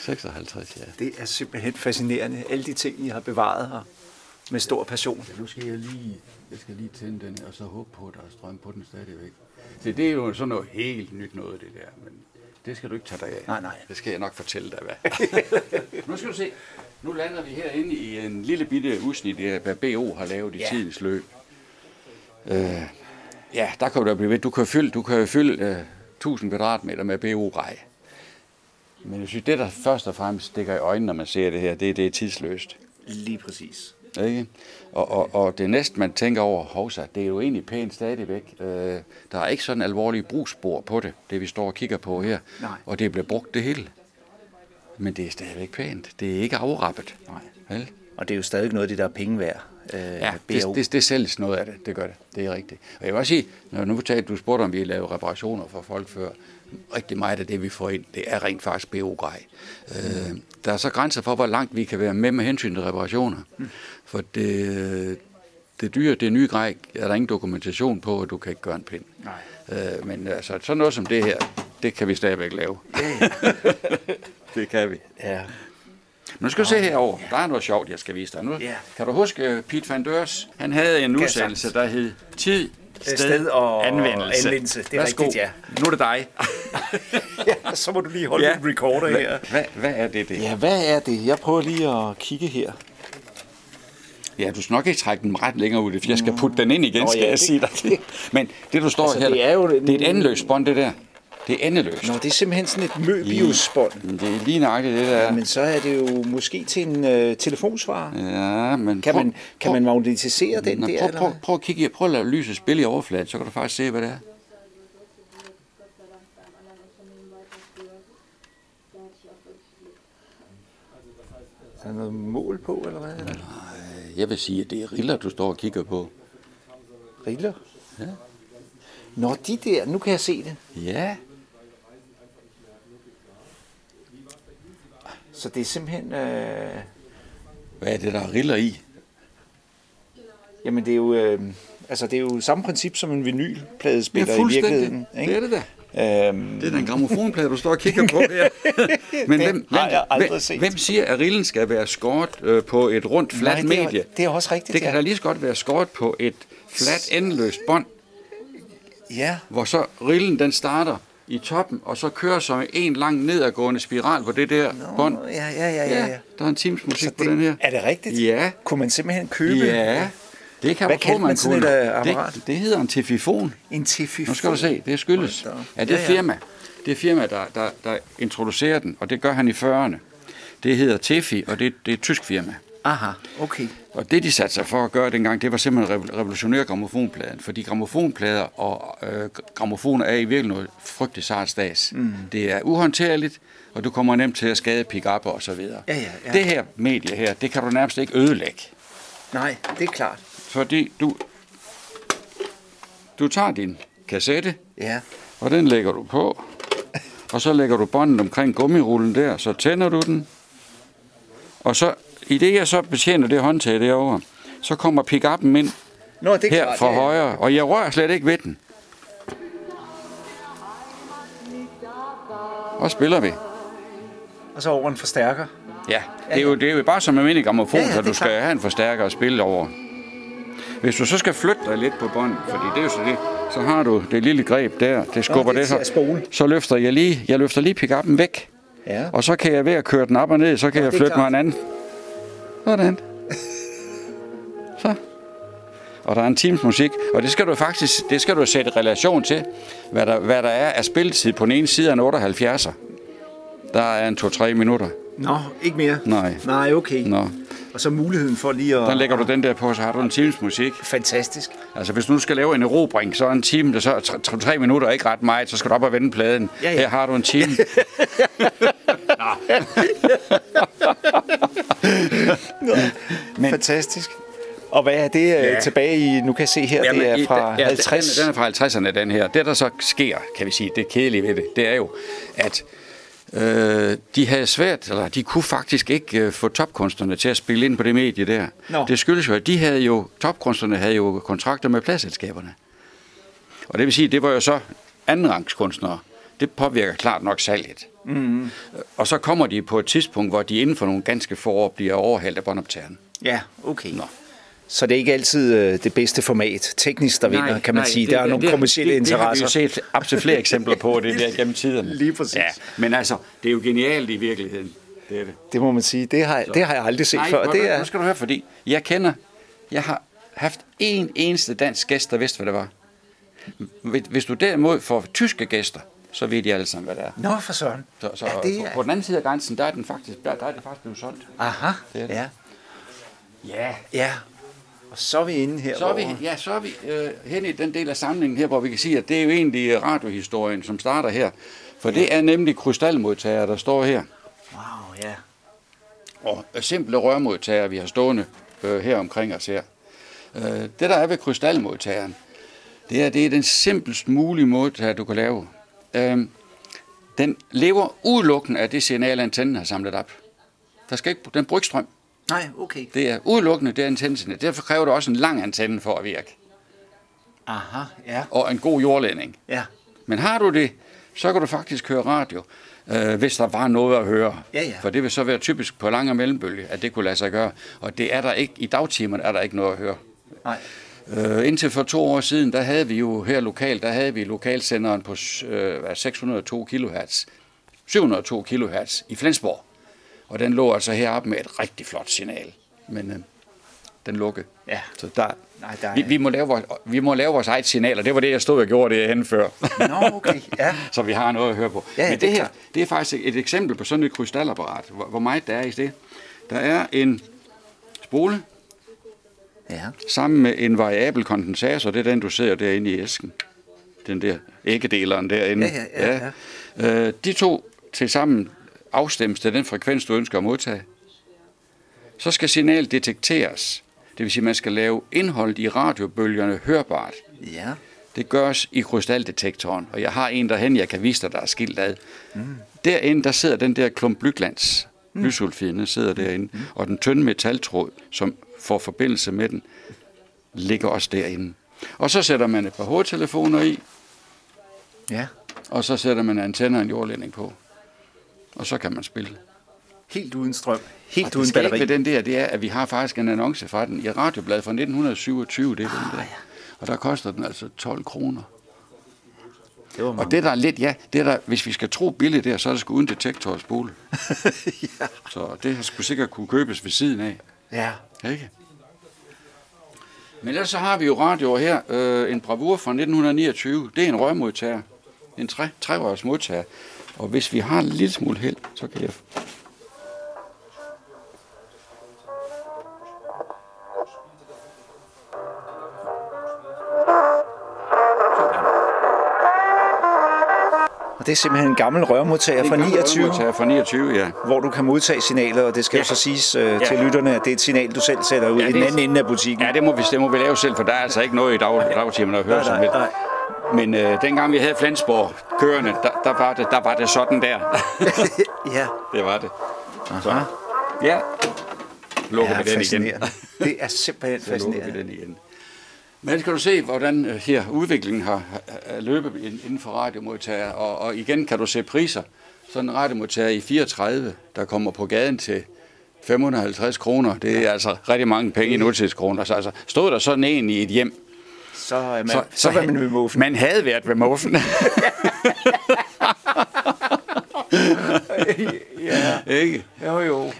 Speaker 2: 56, ja.
Speaker 3: Det er simpelthen fascinerende. Alle de ting, I har bevaret her med stor passion.
Speaker 2: Nu skal jeg lige, jeg skal lige tænde den, og så håbe på, at der er strøm på den stadigvæk. Så det er jo sådan noget helt nyt noget, det der. Men det skal du ikke tage dig af.
Speaker 3: Nej, nej.
Speaker 2: Det skal jeg nok fortælle dig, hvad. nu skal du se. Nu lander vi herinde i en lille bitte udsnit, hvad BO har lavet i
Speaker 3: Ja.
Speaker 2: tidens løb. Øh, ja, der kan du da blive ved. Du kan fylde, du kan fylde øh, 1000 kvadratmeter med BO-rej. Men jeg synes, det der først og fremmest stikker i øjnene, når man ser det her, det, er- det er tidsløst.
Speaker 3: Lige præcis.
Speaker 2: Ikke? Og, og, og det næste, man tænker over, hovsa, det er jo egentlig pænt stadigvæk. Øh, der er ikke sådan alvorlige brugsspor på det, det vi står og kigger på her.
Speaker 3: Nej.
Speaker 2: Og det bliver brugt det hele. Men det er stadigvæk pænt. Det er ikke afrappet.
Speaker 3: Nej.
Speaker 2: Vel?
Speaker 3: Og det er jo stadig noget af det, der er penge værd. Øh,
Speaker 2: Ja, det, det, det sælges noget af det. Det gør det. Det er rigtigt. Og jeg vil også sige, når nu talte du spurgte, om vi lavede reparationer for folk før, rigtig meget af det, vi får ind, det er rent faktisk BO-grej. Øh, der er så grænser for, hvor langt vi kan være med med hensyn til reparationer. For det, det dyre, det nye grej, er der ingen dokumentation på, at du kan ikke gøre en pind.
Speaker 3: Nej.
Speaker 2: Øh, men altså, sådan noget som det her, det kan vi stadigvæk lave. det kan vi.
Speaker 3: Ja.
Speaker 2: Nu skal du se herover. Der er noget sjovt, jeg skal vise dig nu.
Speaker 3: Ja.
Speaker 2: Kan du huske uh, Pete van Deurs? Han havde en udsendelse, der hed Tid, sted,
Speaker 3: sted og
Speaker 2: anvendelse.
Speaker 3: anvendelse. Det er
Speaker 2: Værsgo.
Speaker 3: rigtigt, ja.
Speaker 2: Nu er det dig.
Speaker 3: ja, så må du lige holde
Speaker 2: Ja.
Speaker 3: en recorder her.
Speaker 2: Hvad, hvad, hvad er det, det?
Speaker 3: Ja, hvad er det? Jeg prøver lige at kigge her.
Speaker 2: Ja, du skal nok ikke trække den ret længere ud, for jeg skal putte den ind igen,
Speaker 3: Nå,
Speaker 2: skal
Speaker 3: ja,
Speaker 2: jeg
Speaker 3: det-
Speaker 2: sige dig. Det. Men det, du står
Speaker 3: Altså,
Speaker 2: her,
Speaker 3: det er jo
Speaker 2: det er et endeløst bånd, det der. Det er endeløst.
Speaker 3: Nå, det er simpelthen sådan et Möbius-bånd.
Speaker 2: Men Det er lige nøjagtigt det der.
Speaker 3: Men så er det jo måske til en øh, telefonsvarer.
Speaker 2: Ja, men
Speaker 3: Kan
Speaker 2: prøv-
Speaker 3: man, kan
Speaker 2: prøv-
Speaker 3: man magnetisere den
Speaker 2: Nå,
Speaker 3: der?
Speaker 2: prøv, prøv, prøv, at kigge, prøv at lade lyset spille i overfladen, så kan du faktisk se, hvad det er.
Speaker 3: Er der noget mål på, eller hvad? Eller?
Speaker 2: Jeg vil sige, at det er riller, du står og kigger på.
Speaker 3: Riller? Ja. Nå, de der, nu kan jeg se det.
Speaker 2: Ja,
Speaker 3: Så det er simpelthen... Øh,
Speaker 2: hvad er det, der er riller i?
Speaker 3: jamen, det er jo... Øh, altså, det er jo samme princip som en vinylpladespiller i virkeligheden.
Speaker 2: Det er det da.
Speaker 3: Øhm,
Speaker 2: Det er da en gramofonplade, du står og kigger på her. Men hvem, hvem,
Speaker 3: har jeg aldrig
Speaker 2: hvem,
Speaker 3: set.
Speaker 2: hvem siger, at rillen skal være skåret øh, på et rundt, fladt
Speaker 3: nej, det er,
Speaker 2: medie?
Speaker 3: det er også rigtigt,
Speaker 2: Det kan
Speaker 3: ja.
Speaker 2: da lige så godt være skåret på et fladt, endeløst bånd,
Speaker 3: Ja,
Speaker 2: hvor så rillen den starter i toppen, og så kører som en lang nedadgående spiral på det der bånd.
Speaker 3: ja, ja, ja, ja. ja.
Speaker 2: der er en times musik på den her.
Speaker 3: Er det rigtigt?
Speaker 2: Ja.
Speaker 3: Kunne man simpelthen købe
Speaker 2: Ja, det kan
Speaker 3: Hvad kaldte
Speaker 2: man
Speaker 3: man sådan
Speaker 2: kunne.
Speaker 3: et, øh, apparat?
Speaker 2: Det, det hedder en tefifon.
Speaker 3: en tififon?
Speaker 2: Nu skal du se, det skyldes, at det
Speaker 3: Ja, ja.
Speaker 2: firma, det firma, der, der, der introducerer den, og det gør han i 40'erne, det hedder Tefi, og det, det er et tysk firma.
Speaker 3: Aha, okay.
Speaker 2: Og det, de satte sig for at gøre dengang, det var simpelthen at revo- revolutionere gramofonpladen. Fordi gramofonplader og øh, gramofoner er i virkelig noget frygteligt sart stas. Mm. Det er uhåndterligt, og du kommer nemt til at skade pick og så videre.
Speaker 3: Ja, ja, ja.
Speaker 2: Det her medie her, det kan du nærmest ikke ødelægge.
Speaker 3: Nej, det er klart.
Speaker 2: Fordi du, du tager din kassette,
Speaker 3: Ja.
Speaker 2: og den lægger du på. og så lægger du båndet omkring gummirullen der, så tænder du den. Og så, i det jeg så betjener det håndtag derovre, så kommer pick-up'en ind
Speaker 3: Nå, det er
Speaker 2: her
Speaker 3: klart,
Speaker 2: fra
Speaker 3: ja.
Speaker 2: højre, og jeg rører slet ikke ved den. Og spiller vi.
Speaker 3: Og så over en forstærker.
Speaker 2: Ja, det er jo, det er jo bare som almindelig gramofon,
Speaker 3: Ja, ja,
Speaker 2: så
Speaker 3: det
Speaker 2: du skal
Speaker 3: klart.
Speaker 2: have en forstærker at spille over. Hvis du så skal flytte dig lidt på bånd, fordi det er jo så det, så har du det lille greb der, det skubber
Speaker 3: det er
Speaker 2: det,
Speaker 3: at
Speaker 2: så, så løfter jeg lige, jeg løfter lige pick-up'en væk,
Speaker 3: Ja.
Speaker 2: og så kan jeg ved at køre den op og ned, så kan
Speaker 3: Ja,
Speaker 2: jeg
Speaker 3: det
Speaker 2: flytte mig en anden. Sådan. Så. Og der er en times musik, og det skal du faktisk det skal du sætte relation til, hvad der, hvad der er af spilletid på den ene side af en 78'er. Der er en 2-3 minutter.
Speaker 3: Nå, ikke mere?
Speaker 2: Nej.
Speaker 3: Nej, okay.
Speaker 2: Nå.
Speaker 3: Og så muligheden for lige at...
Speaker 2: Der lægger du den der på, så har du en times musik.
Speaker 3: Fantastisk.
Speaker 2: Altså hvis du nu skal lave en erobring, så er en time, der så er tre- tre- tre minutter ikke ret meget, så skal du op og vende pladen.
Speaker 3: Ja, ja.
Speaker 2: Her har du en time.
Speaker 3: Men... Fantastisk. Og hvad er det ja.
Speaker 2: Ja.
Speaker 3: tilbage i... Nu kan jeg se her,
Speaker 2: Jamen,
Speaker 3: det er fra
Speaker 2: ja,
Speaker 3: 50.
Speaker 2: Den, den er fra 50'erne, den her. Det, der så sker, kan vi sige, det kedelige ved det, det er jo, at øh, de havde svært, eller de kunne faktisk ikke øh, få topkunstnerne til at spille ind på det medie der.
Speaker 3: Nå.
Speaker 2: Det skyldes jo, at de havde jo, topkunstnerne havde jo kontrakter med pladselskaberne. Og det vil sige, det var jo så andenrangskunstnere. Det påvirker klart nok salget. Mm-hmm. Og så kommer de på et tidspunkt, hvor de inden for nogle ganske få år bliver overhældt af båndoptageren.
Speaker 3: Ja, okay.
Speaker 2: Nå.
Speaker 3: Så det er ikke altid øh, det bedste format, teknisk, der vinder, kan man sige. der er nogle kommersielle
Speaker 2: det,
Speaker 3: interesser.
Speaker 2: Det har vi jo set flere eksempler på, det der gennem tiderne.
Speaker 3: Lige præcis.
Speaker 2: Ja, men altså, det er jo genialt i virkeligheden. Det er det.
Speaker 3: Det må man sige. Det har, det har jeg aldrig set
Speaker 2: Nej,
Speaker 3: før.
Speaker 2: det
Speaker 3: Det
Speaker 2: er... nu skal du høre, fordi jeg kender, jeg har haft en eneste dansk gæst, der vidste, hvad det var. Hvis- du derimod får tyske gæster, så ved de alle sammen, hvad det er.
Speaker 3: Nå, for søren.
Speaker 2: Så, så
Speaker 3: ja, det
Speaker 2: på, på den anden side af grænsen, der er, den faktisk, der, der er det faktisk blevet solgt.
Speaker 3: Aha,
Speaker 2: Det er det.
Speaker 3: ja.
Speaker 2: Ja,
Speaker 3: Ja, og så er vi inde her.
Speaker 2: Så er vi, ja, så er vi øh, hen i den del af samlingen her, hvor vi kan sige, at det er jo egentlig øh, radiohistorien, som starter her. For det er nemlig krystalmodtager, der står her.
Speaker 3: Wow, ja.
Speaker 2: Og øh, simple rørmodtager, vi har stående øh, her omkring os her. Øh, det, der er ved krystalmodtageren, det er, det er den simplest mulige modtager, du kan lave. Øh, den lever udelukkende af det signal, antennen har samlet op. Der skal ikke, den bruger ikke strøm.
Speaker 3: Nej, okay.
Speaker 2: Det er udelukkende det antennesignal. Derfor kræver det også en lang antenne for at virke.
Speaker 3: Aha, ja.
Speaker 2: Og en god jordledning.
Speaker 3: Ja,
Speaker 2: Men har du det, så kan du faktisk høre radio, øh, hvis der var noget at høre.
Speaker 3: Ja, ja.
Speaker 2: For det vil så være typisk på lang og mellembølge, at det kunne lade sig gøre. Og det er der ikke, i dagtimerne er der ikke noget at høre.
Speaker 3: nej.
Speaker 2: Øh, indtil for to år siden, der havde vi jo her lokalt, der havde vi lokalsenderen på øh, hvad, 602 kHz, 702 kHz i Flensborg. Og den lå altså heroppe med et rigtig flot signal. Men øh, den lukkede.
Speaker 3: Ja.
Speaker 2: Så der,
Speaker 3: Nej, der er...
Speaker 2: vi, vi, må lave vores, vi må lave vores eget signal, og det var det, jeg stod og gjorde det hen før.
Speaker 3: Nå, okay, ja.
Speaker 2: så vi har noget at høre på.
Speaker 3: Ja, ja,
Speaker 2: Men
Speaker 3: det
Speaker 2: det her,
Speaker 3: klart.
Speaker 2: det er faktisk et eksempel på sådan et krystalapparat. Hvor, hvor meget der er i det. Der er en spole
Speaker 3: Ja.
Speaker 2: sammen med en variabel kondensator. Det er den, du ser derinde i æsken. Den der æggedeleren derinde.
Speaker 3: Ja, ja, ja,
Speaker 2: Øh, de to til sammen afstemmes til den frekvens, du ønsker at modtage. Så skal signalet detekteres. Det vil sige, at man skal lave indholdet i radiobølgerne hørbart.
Speaker 3: Ja.
Speaker 2: Det gøres i krystaldetektoren, og jeg har en derhen, jeg kan vise dig, der er skilt ad. Mm. Derinde, der sidder den der klump blyglans. Mm. Lysulfiden sidder derinde, mm. og den tynde metaltråd, som får forbindelse med den, ligger også derinde. Og så sætter man et par hovedtelefoner i,
Speaker 3: Ja.
Speaker 2: og så sætter man antenner og en jordledning på. Og så kan man spille.
Speaker 3: Helt uden strøm.
Speaker 2: Og
Speaker 3: Helt
Speaker 2: det
Speaker 3: uden
Speaker 2: skægge
Speaker 3: batteri.
Speaker 2: ved den der, det er, at vi har faktisk en annonce fra den i Radiobladet fra 1927, det er den der. Og der koster den altså 12 kroner.
Speaker 3: Det
Speaker 2: Og det der er lidt, ja, det der, hvis vi skal tro billigt der, så er det sgu uden detektor og spole.
Speaker 3: ja.
Speaker 2: Så det har sgu sikkert kunne købes ved siden af.
Speaker 3: ja.
Speaker 2: Ikke? Men ellers så har vi jo radioer her. Øh, en bravur fra 1929. Det er en rørmodtager. En tre, trerørs modtager. Og hvis vi har en lille smule held, så kan jeg...
Speaker 3: Og det er simpelthen en gammel rørmodtager fra 29,
Speaker 2: Rørmodtager fra 29, ja.
Speaker 3: hvor du kan modtage signaler, og det skal ja. jo så siges øh, til
Speaker 2: Ja.
Speaker 3: lytterne, at det er et signal, du selv sætter ud
Speaker 2: Ja,
Speaker 3: i den anden ende af butikken.
Speaker 2: Ja, det må vi, det må vi lave selv, for der er altså ikke noget i dag, dagtimerne at høre
Speaker 3: nej,
Speaker 2: helst.
Speaker 3: nej.
Speaker 2: Men øh, dengang vi havde Flensborg kørende, der, der, var det, der var det sådan der.
Speaker 3: ja.
Speaker 2: det var det.
Speaker 3: Aha.
Speaker 2: Ja. Lukker
Speaker 3: Ja,
Speaker 2: vi den igen.
Speaker 3: fascinerende. Det er simpelthen
Speaker 2: Så lukker vi
Speaker 3: fascinerende.
Speaker 2: den igen. Men skal du se, hvordan øh, her udviklingen har, har løbet in- inden for radiomodtager, og, og igen kan du se priser. Sådan en radiomodtager i 34, der kommer på gaden til 550 kroner, det er altså rigtig mange penge i nutidskroner. Så altså, stod der sådan en i et hjem,
Speaker 3: Så, er man, så, så var man ved muffen.
Speaker 2: Man havde været ved muffen.
Speaker 3: ja.
Speaker 2: Ikke?
Speaker 3: Jo, jo.
Speaker 2: Øh,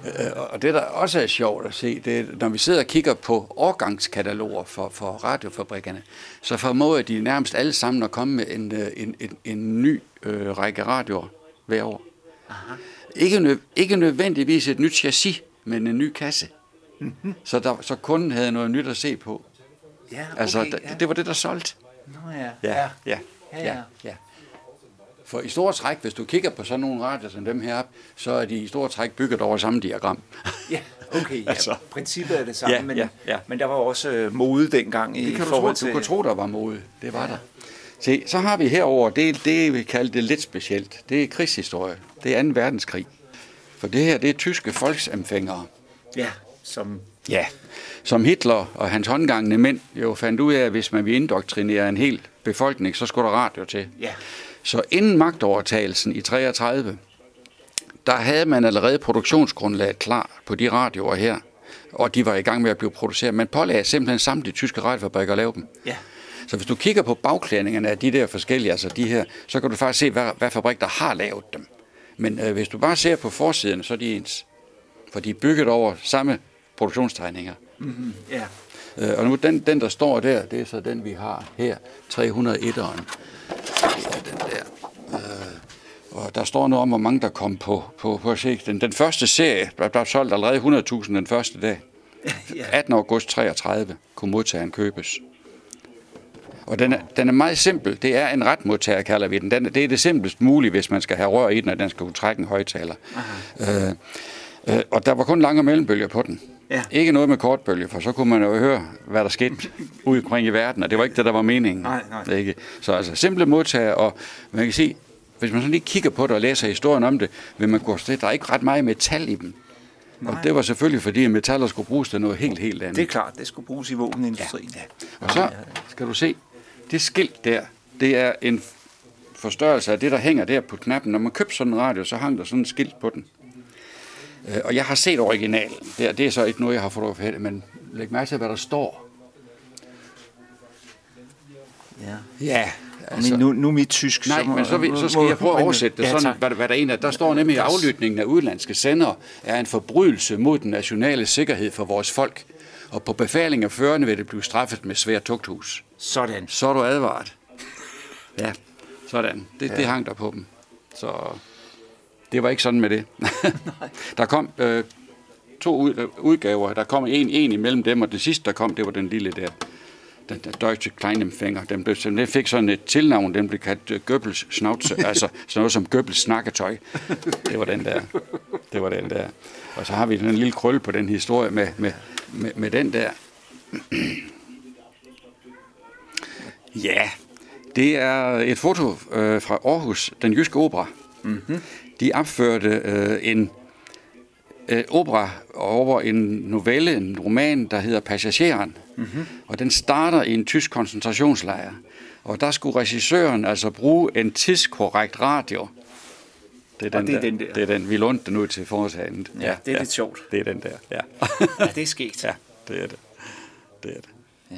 Speaker 2: Og det, der også er sjovt at se, det er, når vi sidder og kigger på årgangskataloger for, for radiofabrikkerne, så formåede de nærmest alle sammen at komme med en, øh, en, en, en ny øh, række radioer hver år. Aha. Ikke, nø, ikke nødvendigvis et nyt chassis, men en ny kasse. Mm-hmm. Så, der, så kunden havde noget nyt at se på.
Speaker 3: Ja, okay,
Speaker 2: Altså,
Speaker 3: ja.
Speaker 2: det, det var det, der solgte.
Speaker 3: Nå, ja.
Speaker 2: ja,
Speaker 3: Ja,
Speaker 2: ja,
Speaker 3: ja.
Speaker 2: ja. For i store træk, hvis du kigger på sådan nogle radier som dem her, så er de i store træk bygget over samme diagram.
Speaker 3: ja okay. Ja.
Speaker 2: Altså.
Speaker 3: Princippet er det samme,
Speaker 2: Ja,
Speaker 3: men,
Speaker 2: ja, ja.
Speaker 3: men der var også øh, mode dengang i
Speaker 2: Det kan du
Speaker 3: forhold
Speaker 2: tro,
Speaker 3: til...
Speaker 2: du kunne tro, der var mode. Det var der. Se, så har vi herover det, det vi kalder det lidt specielt. Det er krigshistorie. Det er 2. verdenskrig. For det her, det er tyske folksempfængere.
Speaker 3: Ja, som...
Speaker 2: Ja. Som Hitler og hans håndgangende mænd jo fandt ud af, at hvis man ville indoktrinere en hel befolkning, så skulle der radio til.
Speaker 3: Ja.
Speaker 2: Så inden magtovertagelsen i 33, der havde man allerede produktionsgrundlaget klar på de radioer her, og de var i gang med at blive produceret. Man pålagde simpelthen samtlige tyske radiofabrikker at lave dem.
Speaker 3: Ja.
Speaker 2: Så hvis du kigger på bagklædningerne af de der forskellige, altså de her, så kan du faktisk se, hvad, hvad fabrik der har lavet dem. Men øh, hvis du bare ser på forsiden, så er de ens. For de er bygget over samme produktionstegninger.
Speaker 3: Ja.
Speaker 2: Øh, og nu den, den, der står der, det er så den, vi har her, 301'eren. Det er den der. Øh, og der står noget om, hvor mange der kom på, på, på se. Den, den første serie, der blev solgt allerede 100.000 den første dag.
Speaker 3: ja.
Speaker 2: 18. august 33 kunne modtageren købes. Og den er, den er meget simpel. Det er en retmodtager, kalder vi den. den det er det simplest mulige, hvis man skal have rør i den, og den skal kunne trække en højtaler. Øh, øh, og der var kun lange mellembølger på den.
Speaker 3: Ja.
Speaker 2: Ikke noget med kortbølger, for så kunne man jo høre, hvad der skete ude omkring i verden, og det var ikke det, der var meningen.
Speaker 3: Nej, nej.
Speaker 2: Ikke? Så altså simple modtager, og man kan sige, hvis man sådan lige kigger på det og læser historien om det, vil man kunne se, at der er ikke ret meget metal i dem. Og det var selvfølgelig, fordi metaller skulle bruges til noget helt, helt andet.
Speaker 3: Det er klart, det skulle bruges i våbenindustrien. Ja.
Speaker 2: Og så skal du se, det skilt der, det er en forstørrelse af det, der hænger der på knappen. Når man købte sådan en radio, så hang der sådan et skilt på den. Øh, Og jeg har set originalen. Det er, det er så ikke noget, jeg har fotograferet, men læg mærke til, hvad der står.
Speaker 3: ja.
Speaker 2: Ja,
Speaker 3: Altså, nu, nu er mit tysk.
Speaker 2: Nej,
Speaker 3: må-
Speaker 2: men så, vil- så skal
Speaker 3: må-
Speaker 2: jeg prøve at oversætte det
Speaker 3: ja,
Speaker 2: sådan, hvad, der- hvad der er. Der står nemlig, at aflytningen af udenlandske sendere er en forbrydelse mod den nationale sikkerhed for vores folk. Og på befaling af førende vil det blive straffet med svær tugthus.
Speaker 3: Sådan.
Speaker 2: Så er du advaret. Ja, sådan. Det, ja. det hang der på dem. Så det var ikke sådan med det. der kom øh, to ud, udgaver. Der kom en, en imellem dem, og det sidste, der kom, det var den lille der. Den der Deutsche Kleinempfänger. Den, blev, den fik sådan et tilnavn, den blev kaldt uh, Goebbels Schnauze, altså sådan noget som Goebbels snakketøj. Det var den der. Det var den der. Og så har vi den lille krølle på den historie med, med, med, med den der. Ja, det er et foto øh, fra Aarhus, den jyske opera. Mm-hmm. De opførte øh, en øh, opera over en novelle, en roman, der hedder Passageren. Mm-hmm. Og den starter i en tysk koncentrationslejr. Og der skulle regissøren altså bruge en tidskorrekt radio. Det er den,
Speaker 3: det er
Speaker 2: der.
Speaker 3: den der.
Speaker 2: Det er den, vi lånte den ud til foretagendet.
Speaker 3: Ja, det er lidt sjovt.
Speaker 2: Det er den der, ja.
Speaker 3: Ja, det er sket.
Speaker 2: ja, det er det. Det er det.
Speaker 3: Ja.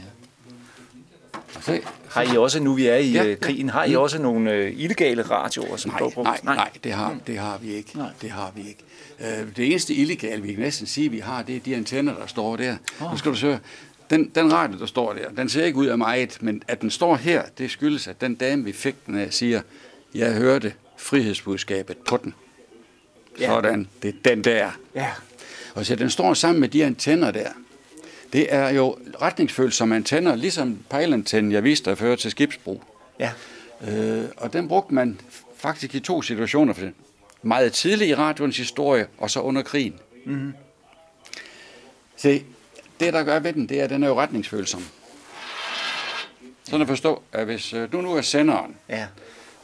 Speaker 2: Så,
Speaker 3: Har I også, nu vi er i
Speaker 2: Ja,
Speaker 3: ja,
Speaker 2: ja.
Speaker 3: krigen, har I også nogle øh, illegale radioer, som
Speaker 2: Nej,
Speaker 3: går på?
Speaker 2: nej, nej, det har, det har vi ikke.
Speaker 3: Nej.
Speaker 2: Det har vi ikke. Øh, Det eneste illegale, vi kan næsten sige, vi har, det er de antenner, der står der. Oh. Nu skal du se, den, den radio, der står der, den ser ikke ud af meget, men at den står her, det skyldes, at den dame, vi fik den af, siger, jeg hørte frihedsbudskabet på den.
Speaker 3: Ja.
Speaker 2: Sådan, det er den der.
Speaker 3: Ja.
Speaker 2: Og så den står sammen med de antenner der. Det er jo retningsfølsomme antenner, ligesom pejlantennen, jeg viste dig før til skibsbrug.
Speaker 3: Ja.
Speaker 2: Øh, og den brugte man faktisk i to situationer. For det. Meget tidligt i radioens historie, og så under krigen. Mm-hmm. Se, det der gør ved den, det er, at den er jo retningsfølsom. Sådan at forstå, at hvis øh, du nu er senderen,
Speaker 3: Ja.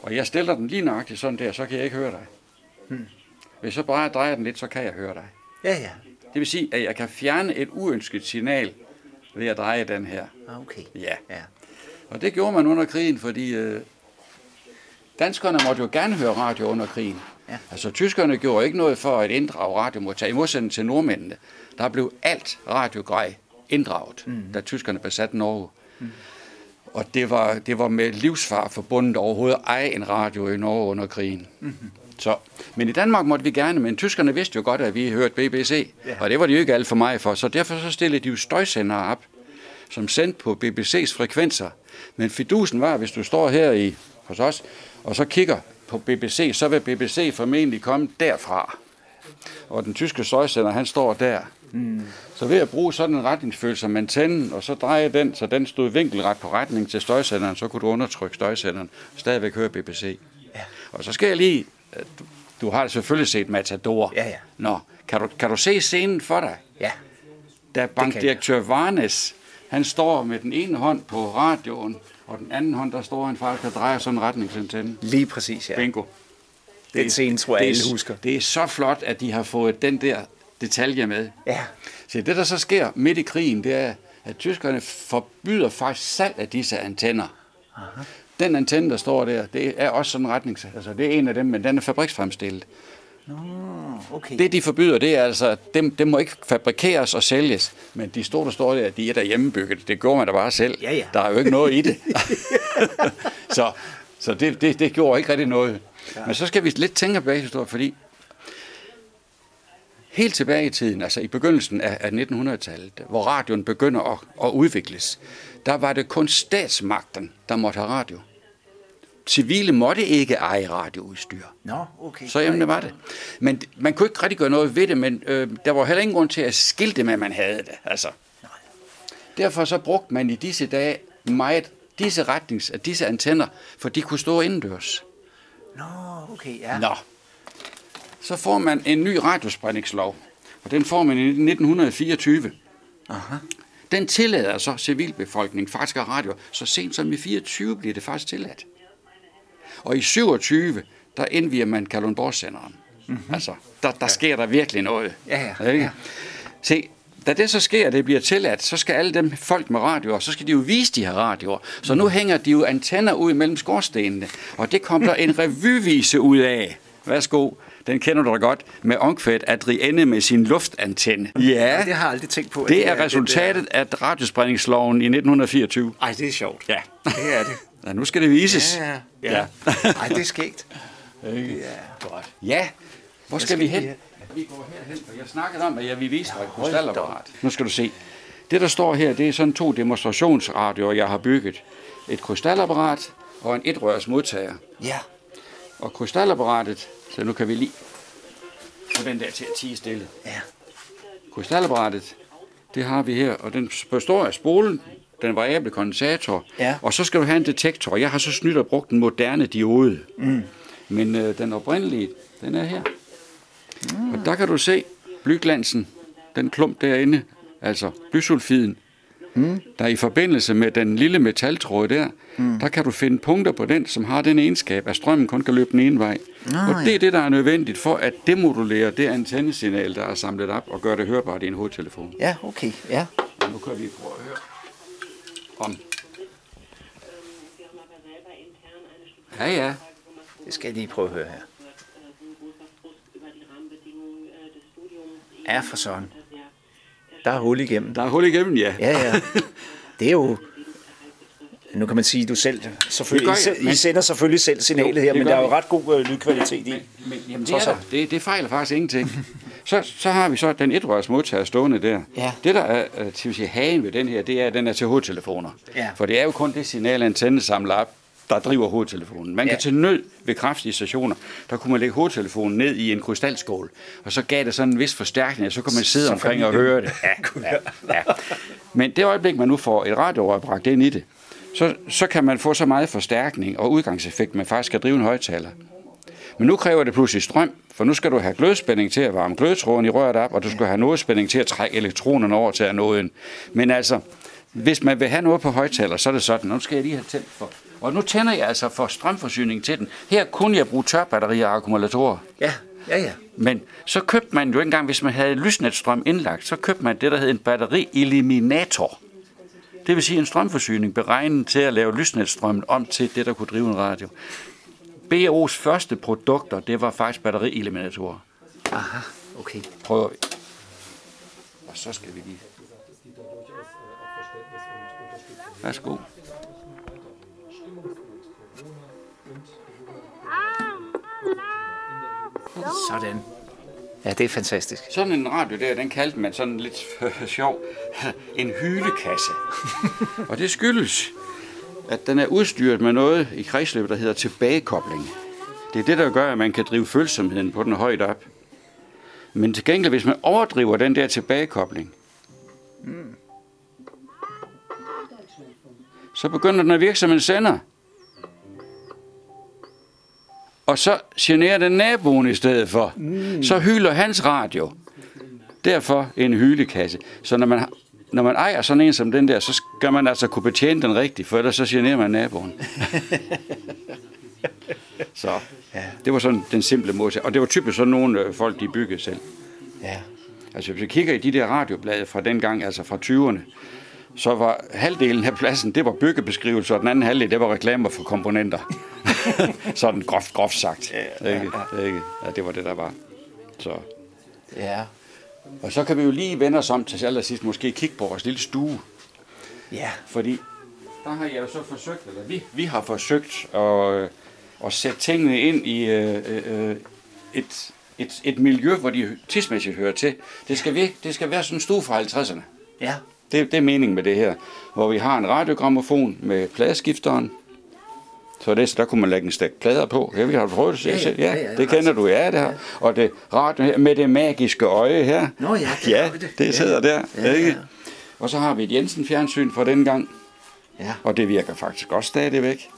Speaker 2: og jeg stiller den lige nøjagtigt sådan der, så kan jeg ikke høre dig. Hmm. Hvis jeg bare drejer den lidt, så kan jeg høre dig.
Speaker 3: Ja, ja.
Speaker 2: Det vil sige, at jeg kan fjerne et uønsket signal ved at dreje den her.
Speaker 3: Ah, Okay.
Speaker 2: Ja.
Speaker 3: Ja.
Speaker 2: Og det gjorde man under krigen, fordi øh, danskerne måtte jo gerne høre radio under krigen.
Speaker 3: Ja.
Speaker 2: Altså tyskerne gjorde ikke noget for at inddrage radiomodtag. I modsætning til nordmændene, der blev alt radiogrej inddraget, mm. da tyskerne besatte Norge. Mm. Og det var, det var med livsfar forbundet overhovedet at eje en radio i Norge under krigen. Mm-hmm. Så, men i Danmark måtte vi gerne, men tyskerne vidste jo godt, at vi hørte BBC,
Speaker 3: Ja.
Speaker 2: og det var de jo ikke alt for mig for, så derfor så stillede de jo støjsendere op, som sendte på BBC's frekvenser. Men fidusen var, hvis du står her i, hos os, og så kigger på BBC, så vil BBC formentlig komme derfra. Og den tyske støjsender, han står der. Mm. Så ved at bruge sådan en retningsfølsom antenne, og så dreje den, så den stod vinkelret på retning til støjsenderen, så kunne du undertrykke støjsenderen og stadigvæk høre BBC.
Speaker 3: Ja.
Speaker 2: Og så skal jeg lige, du, du har selvfølgelig set Matador.
Speaker 3: Ja, ja.
Speaker 2: Nå, kan du, kan du se scenen for dig?
Speaker 3: Ja.
Speaker 2: Da bankdirektør Varnes, han står med den ene hånd på radioen, og den anden hånd, der står han faktisk og drejer sådan en retningsantenne.
Speaker 3: Lige præcis, ja.
Speaker 2: Bingo.
Speaker 3: Den scene tror jeg,
Speaker 2: det er,
Speaker 3: alle husker.
Speaker 2: Det er så flot, at de har fået den der detalje med.
Speaker 3: Ja.
Speaker 2: Så det, der så sker midt i krigen, det er, at tyskerne forbyder faktisk salg af disse antenner. Aha. Den antenne, der står der, det er også sådan en retnings... Altså, det er en af dem, men den er fabriksfremstillet.
Speaker 3: Okay.
Speaker 2: Det, de forbyder, det er altså, dem, dem må ikke fabrikeres og sælges, men de store, der står der, de er der hjemmebygget. Det går man da bare selv.
Speaker 3: Ja, ja.
Speaker 2: Der er jo ikke noget i det. så så det, det, det gjorde ikke rigtig noget. Ja. Men så skal vi lidt tænke i historien, fordi helt tilbage i tiden, altså i begyndelsen af, af 1900-tallet, hvor radioen begynder at, at udvikles, der var det kun statsmagten, der måtte have radio. Civile måtte ikke eje radioudstyr.
Speaker 3: Nå, okay.
Speaker 2: Så emne var det. Men man kunne ikke rigtig gøre noget ved det, men øh, der var heller ingen grund til at skilte med, at man havde det. Altså. Derfor så brugte man i disse dage meget disse retnings, disse antenner, for de kunne stå indendørs.
Speaker 3: Nå, okay, ja.
Speaker 2: Nå. Så får man en ny radiospredningslov, og den får man i 1924.
Speaker 3: Aha.
Speaker 2: Den tillader så civilbefolkningen faktisk af radio. Så sent som i 24 bliver det faktisk tilladt. Og i 27, der indviger man Kalundborgsenderen. Mm-hmm. Altså, der, der sker der virkelig noget.
Speaker 3: Ja, ja, ja.
Speaker 2: Se, da det så sker, det bliver tilladt, så skal alle dem folk med radioer, så skal de jo vise de her radioer. Så nu hænger de jo antenner ud mellem skorstenene, og det kommer der en revyvise ud af. Værsgo, den kender du da godt, med Onkvæt Adrienne med sin luftantenne. Ja,
Speaker 3: Det har jeg aldrig tænkt på. at
Speaker 2: det er
Speaker 3: den
Speaker 2: resultatet af radiospredningsloven i 1924.
Speaker 3: der- Ej, det er sjovt.
Speaker 2: Ja.
Speaker 3: Det er det.
Speaker 2: ja, nu skal det vises.
Speaker 3: Ja, ja.
Speaker 2: Ja.
Speaker 3: Ej, det er skægt.
Speaker 2: Godt. Ja, hvor skal,
Speaker 3: skal
Speaker 2: vi hen? Vi går herhen, for jeg snakkede om, at jeg vil vise dig et krystalapparat. Nu skal du se. Det, der står her, det er sådan to demonstrationsradioer, jeg har bygget. Et krystalapparat og en etrørs modtager.
Speaker 3: Ja.
Speaker 2: Og krystalapparatet, så nu kan vi lige få den der til at tige stille.
Speaker 3: Ja.
Speaker 2: Krystalapparatet, det har vi her, og den består af spolen, den variable kondensator,
Speaker 3: Ja.
Speaker 2: og så skal du have en detektor. Jeg har så snydt og brugt en moderne diode. Mm. Men øh, den oprindelige, den er her. Mm. Og der kan du se blyglansen, den klump derinde, altså blysulfiden, mm. der i forbindelse med den lille metaltråd der, mm. der kan du finde punkter på den, som har den egenskab, at strømmen kun kan løbe den ene vej.
Speaker 3: Ah,
Speaker 2: og det er det, der er nødvendigt for at demodulere det antennesignal, der er samlet op, og gøre det hørbart i en hovedtelefon.
Speaker 3: Ja, okay. Ja.
Speaker 2: Og nu kan vi prøve at høre om... Ja, ja.
Speaker 3: Det skal jeg lige prøve at høre her. Ja, for sådan. Der er hul igennem.
Speaker 2: Der er hul igennem, ja.
Speaker 3: Ja, ja. Det er jo... Nu kan man sige, at du selv selvfølgelig,
Speaker 2: Det gør jeg,
Speaker 3: I,
Speaker 2: men-
Speaker 3: I sender selvfølgelig selv signalet
Speaker 2: Jo,
Speaker 3: her, men der er jo ret god øh, lydkvalitet i.
Speaker 2: Men, jamen, det, er der. det, det fejler faktisk ingenting. Så, så har vi så den etrørs modtager stående der.
Speaker 3: Ja.
Speaker 2: Det, der er øh, til at sige, hagen ved den her, det er, at den er til hovedtelefoner.
Speaker 3: Ja.
Speaker 2: For det er jo kun det signal, antenne samler op, der driver hovedtelefonen. Man kan
Speaker 3: Ja.
Speaker 2: til nød ved kraftige stationer, der kunne man lægge hovedtelefonen ned i en krystalskål, og så gav det sådan en vis forstærkning, og så kunne man sidde
Speaker 3: Så
Speaker 2: omkring og
Speaker 3: familien
Speaker 2: høre det. Ja, ja, ja. Men det øjeblik, man nu får et radiorør bragt ind i det, så, så kan man få så meget forstærkning og udgangseffekt, at man faktisk kan drive en højtaler. Men nu kræver det pludselig strøm, for nu skal du have glødspænding til at varme glødetråden i røret op, og du skal have nådespænding til at trække elektronerne over til anoden. Men altså, hvis man vil have noget på højtaler, så er det sådan. Nu skal jeg lige have tændt for. Og nu tænder jeg altså for strømforsyning til den. Her kunne jeg bruge tørbatterier og akkumulatorer.
Speaker 3: Ja, ja, ja.
Speaker 2: Men så købte man jo engang, hvis man havde lysnetstrøm indlagt, så købte man det, der hed en batteri-eliminator. Det vil sige en strømforsyning beregnet til at lave lysnetstrømmen om til det, der kunne drive en radio. BO's første produkter, det var faktisk batteri-eliminatorer.
Speaker 3: Aha, okay.
Speaker 2: Prøver vi. Og så skal vi lige... Værsgo.
Speaker 3: Sådan. Ja, det er fantastisk.
Speaker 2: Sådan en radio der, den kaldte man sådan lidt sjov en hylekasse. og det skyldes, at den er udstyret med noget i kredsløbet, der hedder tilbagekobling. Det er det, der gør, at man kan drive følsomheden på den højt op. Men til gengæld, hvis man overdriver den der tilbagekobling, så begynder den at virke som en sender. Og så generer den naboen i stedet for. Mm. Så hyler hans radio. Derfor en hylekasse. Så når man, når man ejer sådan en som den der, så skal man altså kunne betjene den rigtigt, for ellers så generer man naboen. så
Speaker 3: Ja.
Speaker 2: det var sådan den simple måde. Og det var typisk sådan nogle øh, folk, de byggede selv.
Speaker 3: Ja.
Speaker 2: Altså hvis vi kigger i de der radioblade fra dengang, altså fra 20'erne, så var halvdelen af pladsen, det var byggebeskrivelser, og den anden halvdel, det var reklamer for komponenter. Sådan groft, groft sagt.
Speaker 3: Ja, ja,
Speaker 2: ikke? Ikke? Ja, det var det, der var. Så.
Speaker 3: Ja.
Speaker 2: Og så kan vi jo lige vende os om til allersidst, måske kigge på vores lille stue.
Speaker 3: Ja.
Speaker 2: Fordi der har jeg jo så forsøgt, eller vi, vi har forsøgt at, øh, at sætte tingene ind i øh, øh, et, et, et miljø, hvor de tidsmæssigt hører til. Det skal, virke, det skal være sådan en stue fra 50'erne.
Speaker 3: Ja.
Speaker 2: Det, det er meningen med det her. Hvor vi har en radiogrammofon med pladeskifteren. Så det, så der kunne man lægge en stak plader på. Ja, vi har prøvet det.
Speaker 3: Ja,
Speaker 2: Ja,
Speaker 3: ja,
Speaker 2: ja,
Speaker 3: ja, ja,
Speaker 2: det kender du, ja, det her. Og det radio her med det magiske øje her.
Speaker 3: Nå ja, det
Speaker 2: ja,
Speaker 3: det.
Speaker 2: det
Speaker 3: Ja.
Speaker 2: sidder der.
Speaker 3: Ja,
Speaker 2: ikke?
Speaker 3: ja.
Speaker 2: Og så har vi et Jensen fjernsyn fra den gang.
Speaker 3: Ja.
Speaker 2: Og det virker faktisk også stadigvæk.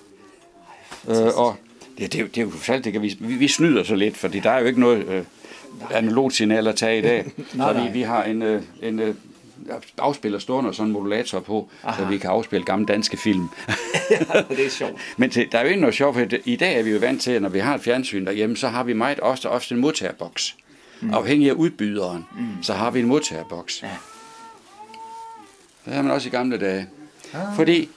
Speaker 2: Øh, og det, det, det er jo falt, det kan vi, vi, vi snyder så lidt, fordi der er jo ikke noget øh, analogt signal at tage i dag.
Speaker 3: Nej,
Speaker 2: så vi, vi har en, øh, en øh, afspiller stående og sådan en modulator på, Aha. så vi kan afspille gamle danske film.
Speaker 3: det er sjovt.
Speaker 2: Men det, der er jo ikke noget sjovt, for i dag er vi jo vant til, at når vi har et fjernsyn derhjemme, så har vi meget ofte, ofte en modtagerboks. Mm. Afhængig af udbyderen, mm. så har vi en modtagerboks.
Speaker 3: Ja.
Speaker 2: Det havde man også i gamle dage. Ah. Fordi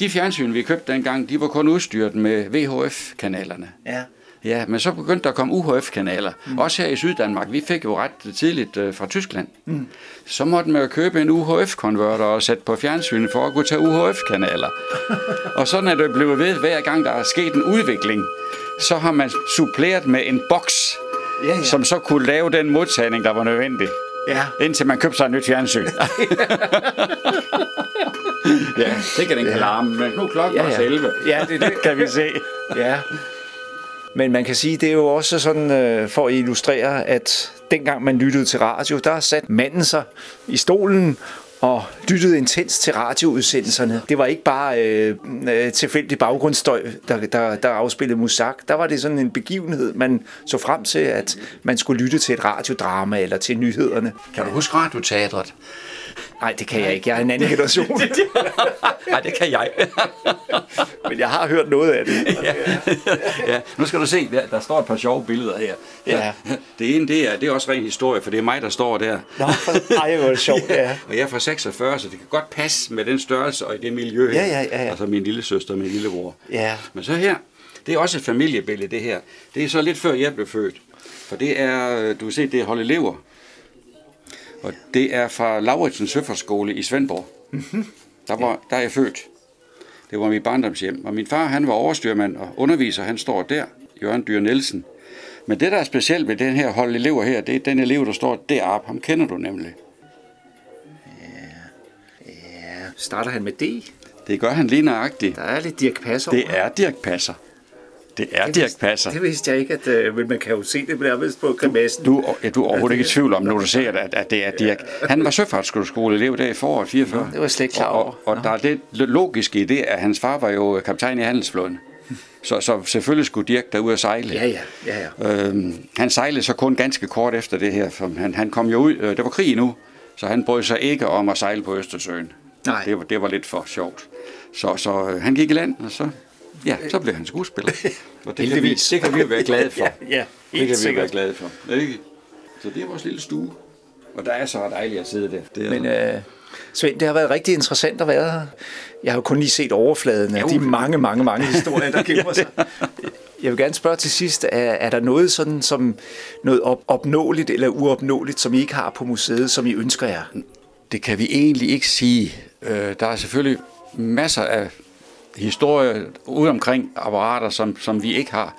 Speaker 2: de fjernsyn, vi købte dengang, de var kun udstyret med VHF-kanalerne.
Speaker 3: Ja.
Speaker 2: Ja, men så begyndte der at komme UHF-kanaler. Mm. Også her i Syddanmark. Vi fik jo ret tidligt øh, fra Tyskland. Mm. Så måtte man jo købe en UHF-konverter og sætte på fjernsynet for at kunne tage UHF-kanaler. og sådan er det blevet ved, hver gang der er sket en udvikling. Så har man suppleret med en boks,
Speaker 3: Ja, ja.
Speaker 2: som så kunne lave den modtagning, der var nødvendig.
Speaker 3: Ja.
Speaker 2: Indtil man købte sig et nyt fjernsyn. ja, det kan den kan larme, men nu klokken
Speaker 3: Ja, ja.
Speaker 2: også 11.
Speaker 3: Ja, det det.
Speaker 2: kan vi se.
Speaker 3: Ja. Men man kan sige, det er jo også sådan øh, for at illustrere, at dengang man lyttede til radio, der satte manden sig i stolen og lyttede intens til radioudsendelserne. Det var ikke bare øh, øh tilfældig baggrundsstøj, der, der, der afspillede musak. Der var det sådan en begivenhed, man så frem til, at man skulle lytte til et radiodrama eller til nyhederne.
Speaker 2: Kan du huske radioteatret?
Speaker 3: Nej, det kan jeg ikke. Jeg er en anden generation.
Speaker 2: Nej, det kan jeg.
Speaker 3: Men jeg har hørt noget af det.
Speaker 2: ja. ja. Nu skal du se, der, der står et par sjove billeder her.
Speaker 3: Ja.
Speaker 2: Det ene, det er, det er også ren historie, for det er mig, der står der.
Speaker 3: Nå, for, ej, hvor er det sjovt, ja.
Speaker 2: Og jeg er fra 46, så det kan godt passe med den størrelse og i det miljø.
Speaker 3: Ja, ja, ja, ja.
Speaker 2: Altså min lille søster og min lillebror.
Speaker 3: Ja.
Speaker 2: Men så her, det er også et familiebillede, det her. Det er så lidt før jeg blev født. For det er, du kan se, det er Holde Lever. Og det er fra Lauritsen Søfartsskole i Svendborg.
Speaker 3: Mhm.
Speaker 2: Der, var, der er jeg født. Det var mit barndomshjem. Og min far, han var overstyrmand og underviser. Han står der, Jørgen Dyr Nielsen. Men det, der er specielt ved den her hold elever her, det er den elev, der står deroppe. Ham kender du nemlig.
Speaker 3: Starter han med D?
Speaker 2: Det gør han lige nøjagtigt.
Speaker 3: Der er lidt Dirk Passer
Speaker 2: Det er Dirk Passer. Det er
Speaker 3: Det
Speaker 2: Dirk Passer.
Speaker 3: Det vidste jeg ikke, at, øh, men man kan jo se det nærmest på grimassen.
Speaker 2: Du, ja, du er overhovedet ikke i tvivl om, når du ser, at, at det er Dirk. Han var søfartsskoleelev der i foråret 44.
Speaker 3: det var slet ikke klar
Speaker 2: Og,
Speaker 3: over.
Speaker 2: og, og der er det logiske i det, at hans far var jo kaptajn i handelsflåden. Så, så selvfølgelig skulle Dirk derud og sejle.
Speaker 3: Ja, ja, ja, ja.
Speaker 2: Øhm, han sejlede så kun ganske kort efter det her, for han, han kom jo ud, øh, det var krig nu, så han brød sig ikke om at sejle på Østersøen.
Speaker 3: Nej.
Speaker 2: Det var, det var lidt for sjovt. Så, så øh, han gik i land, og så, ja, så blev han skuespiller. Og det, kan vi, det kan vi jo være glade for.
Speaker 3: ja,
Speaker 2: det kan vi jo være glade for. Ikke? Så det er vores lille stue. Og der er så dejligt at sidde der. Det er,
Speaker 3: Men øh, Svend, det har været rigtig interessant at være her. Jeg har jo kun lige set overfladen af
Speaker 2: Jo.
Speaker 3: de mange, mange, mange historier, der gemmer sig. Jeg vil gerne spørge til sidst, er, er der noget sådan som noget op, opnåeligt eller uopnåeligt, som I ikke har på museet, som I ønsker jer?
Speaker 2: Det kan vi egentlig ikke sige. Øh, der er selvfølgelig masser af historier ude omkring apparater, som, som vi ikke har.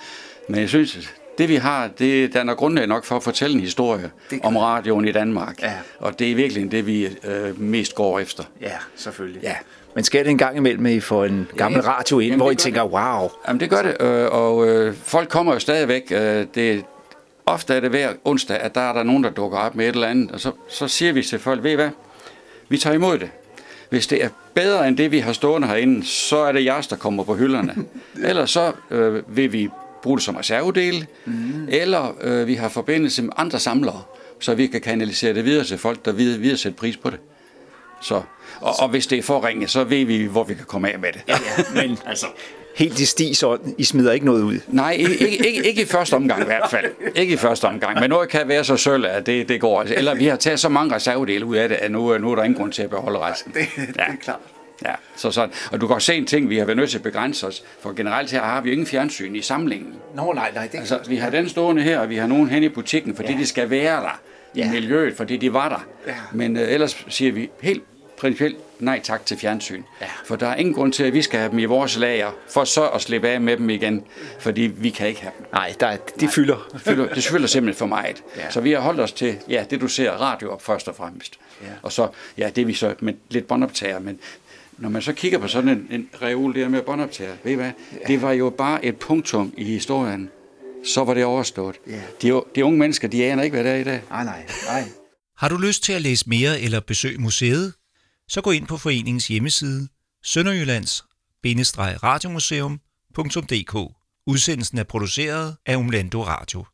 Speaker 2: Men jeg synes, det vi har, det danner grundlag nok for at fortælle en historie
Speaker 3: Det
Speaker 2: om radioen i Danmark.
Speaker 3: Ja.
Speaker 2: Og det er virkelig det, vi øh, mest går efter.
Speaker 3: Ja, selvfølgelig.
Speaker 2: Ja.
Speaker 3: Men sker det en gang imellem, at I får en gammel
Speaker 2: Ja,
Speaker 3: radio ind,
Speaker 2: jamen,
Speaker 3: hvor I
Speaker 2: det
Speaker 3: tænker, wow,
Speaker 2: Jamen det gør det, øh, og øh, folk kommer jo stadigvæk. Øh, det, ofte er det hver onsdag, at der er der nogen, der dukker op med et eller andet, og så, så siger vi til folk, ved I hvad, vi tager imod det. Hvis det er bedre end det, vi har stående herinde, så er det jeres, der kommer på hylderne. Ellers så øh, vil vi bruge det som reservedele, mm. eller øh, vi har forbindelse med andre samlere, så vi kan kanalisere det videre til folk, der videre, videre sætte pris på det. Så, og, og hvis det er for ringe, så ved vi, hvor vi kan komme af med det.
Speaker 3: ja, men altså, helt i stis ånd, I smider ikke noget ud.
Speaker 2: Nej, ikke, ikke, ikke, ikke i første omgang i hvert fald. Ikke i første omgang. Men noget kan være så sølv, at det, det går. Eller vi har taget så mange reservedele ud af det, at nu, nu er der ingen grund til at beholde resten.
Speaker 3: Det, det er klart.
Speaker 2: Ja, så sådan. Og du kan også se en ting, vi har været nødt til at begrænse os. For generelt her har vi jo ingen fjernsyn i samlingen.
Speaker 3: Nå, nej, nej, det
Speaker 2: Altså, vi har den stående her, og vi har nogen hen i butikken, fordi ja. de skal være der
Speaker 3: Ja.
Speaker 2: i miljøet, fordi de var der.
Speaker 3: Ja.
Speaker 2: Men øh, ellers siger vi helt principielt nej tak til fjernsyn.
Speaker 3: Ja.
Speaker 2: For der er ingen grund til, at vi skal have dem i vores lager, for så at slippe af med dem igen, fordi vi kan ikke have dem.
Speaker 3: Nej, der, er- de fylder.
Speaker 2: Det fylder, det fylder simpelthen for meget. Ja. Så vi har holdt os til, ja, det du ser, radio op først og fremmest.
Speaker 3: Ja.
Speaker 2: Og så, ja, det er vi så med lidt båndoptager, men når man så kigger på sådan en, en reol der med båndoptager, ved I hvad, ja. det var jo bare et punktum i historien. Så var det overstået.
Speaker 3: Ja.
Speaker 2: De, de unge mennesker, de aner ikke, hvad det er i dag.
Speaker 3: Nej, nej, nej.
Speaker 1: Har du lyst til at læse mere eller besøge museet? Så gå ind på foreningens hjemmeside sønderjyllands-radiomuseum.dk. Udsendelsen er produceret af Umlando Radio.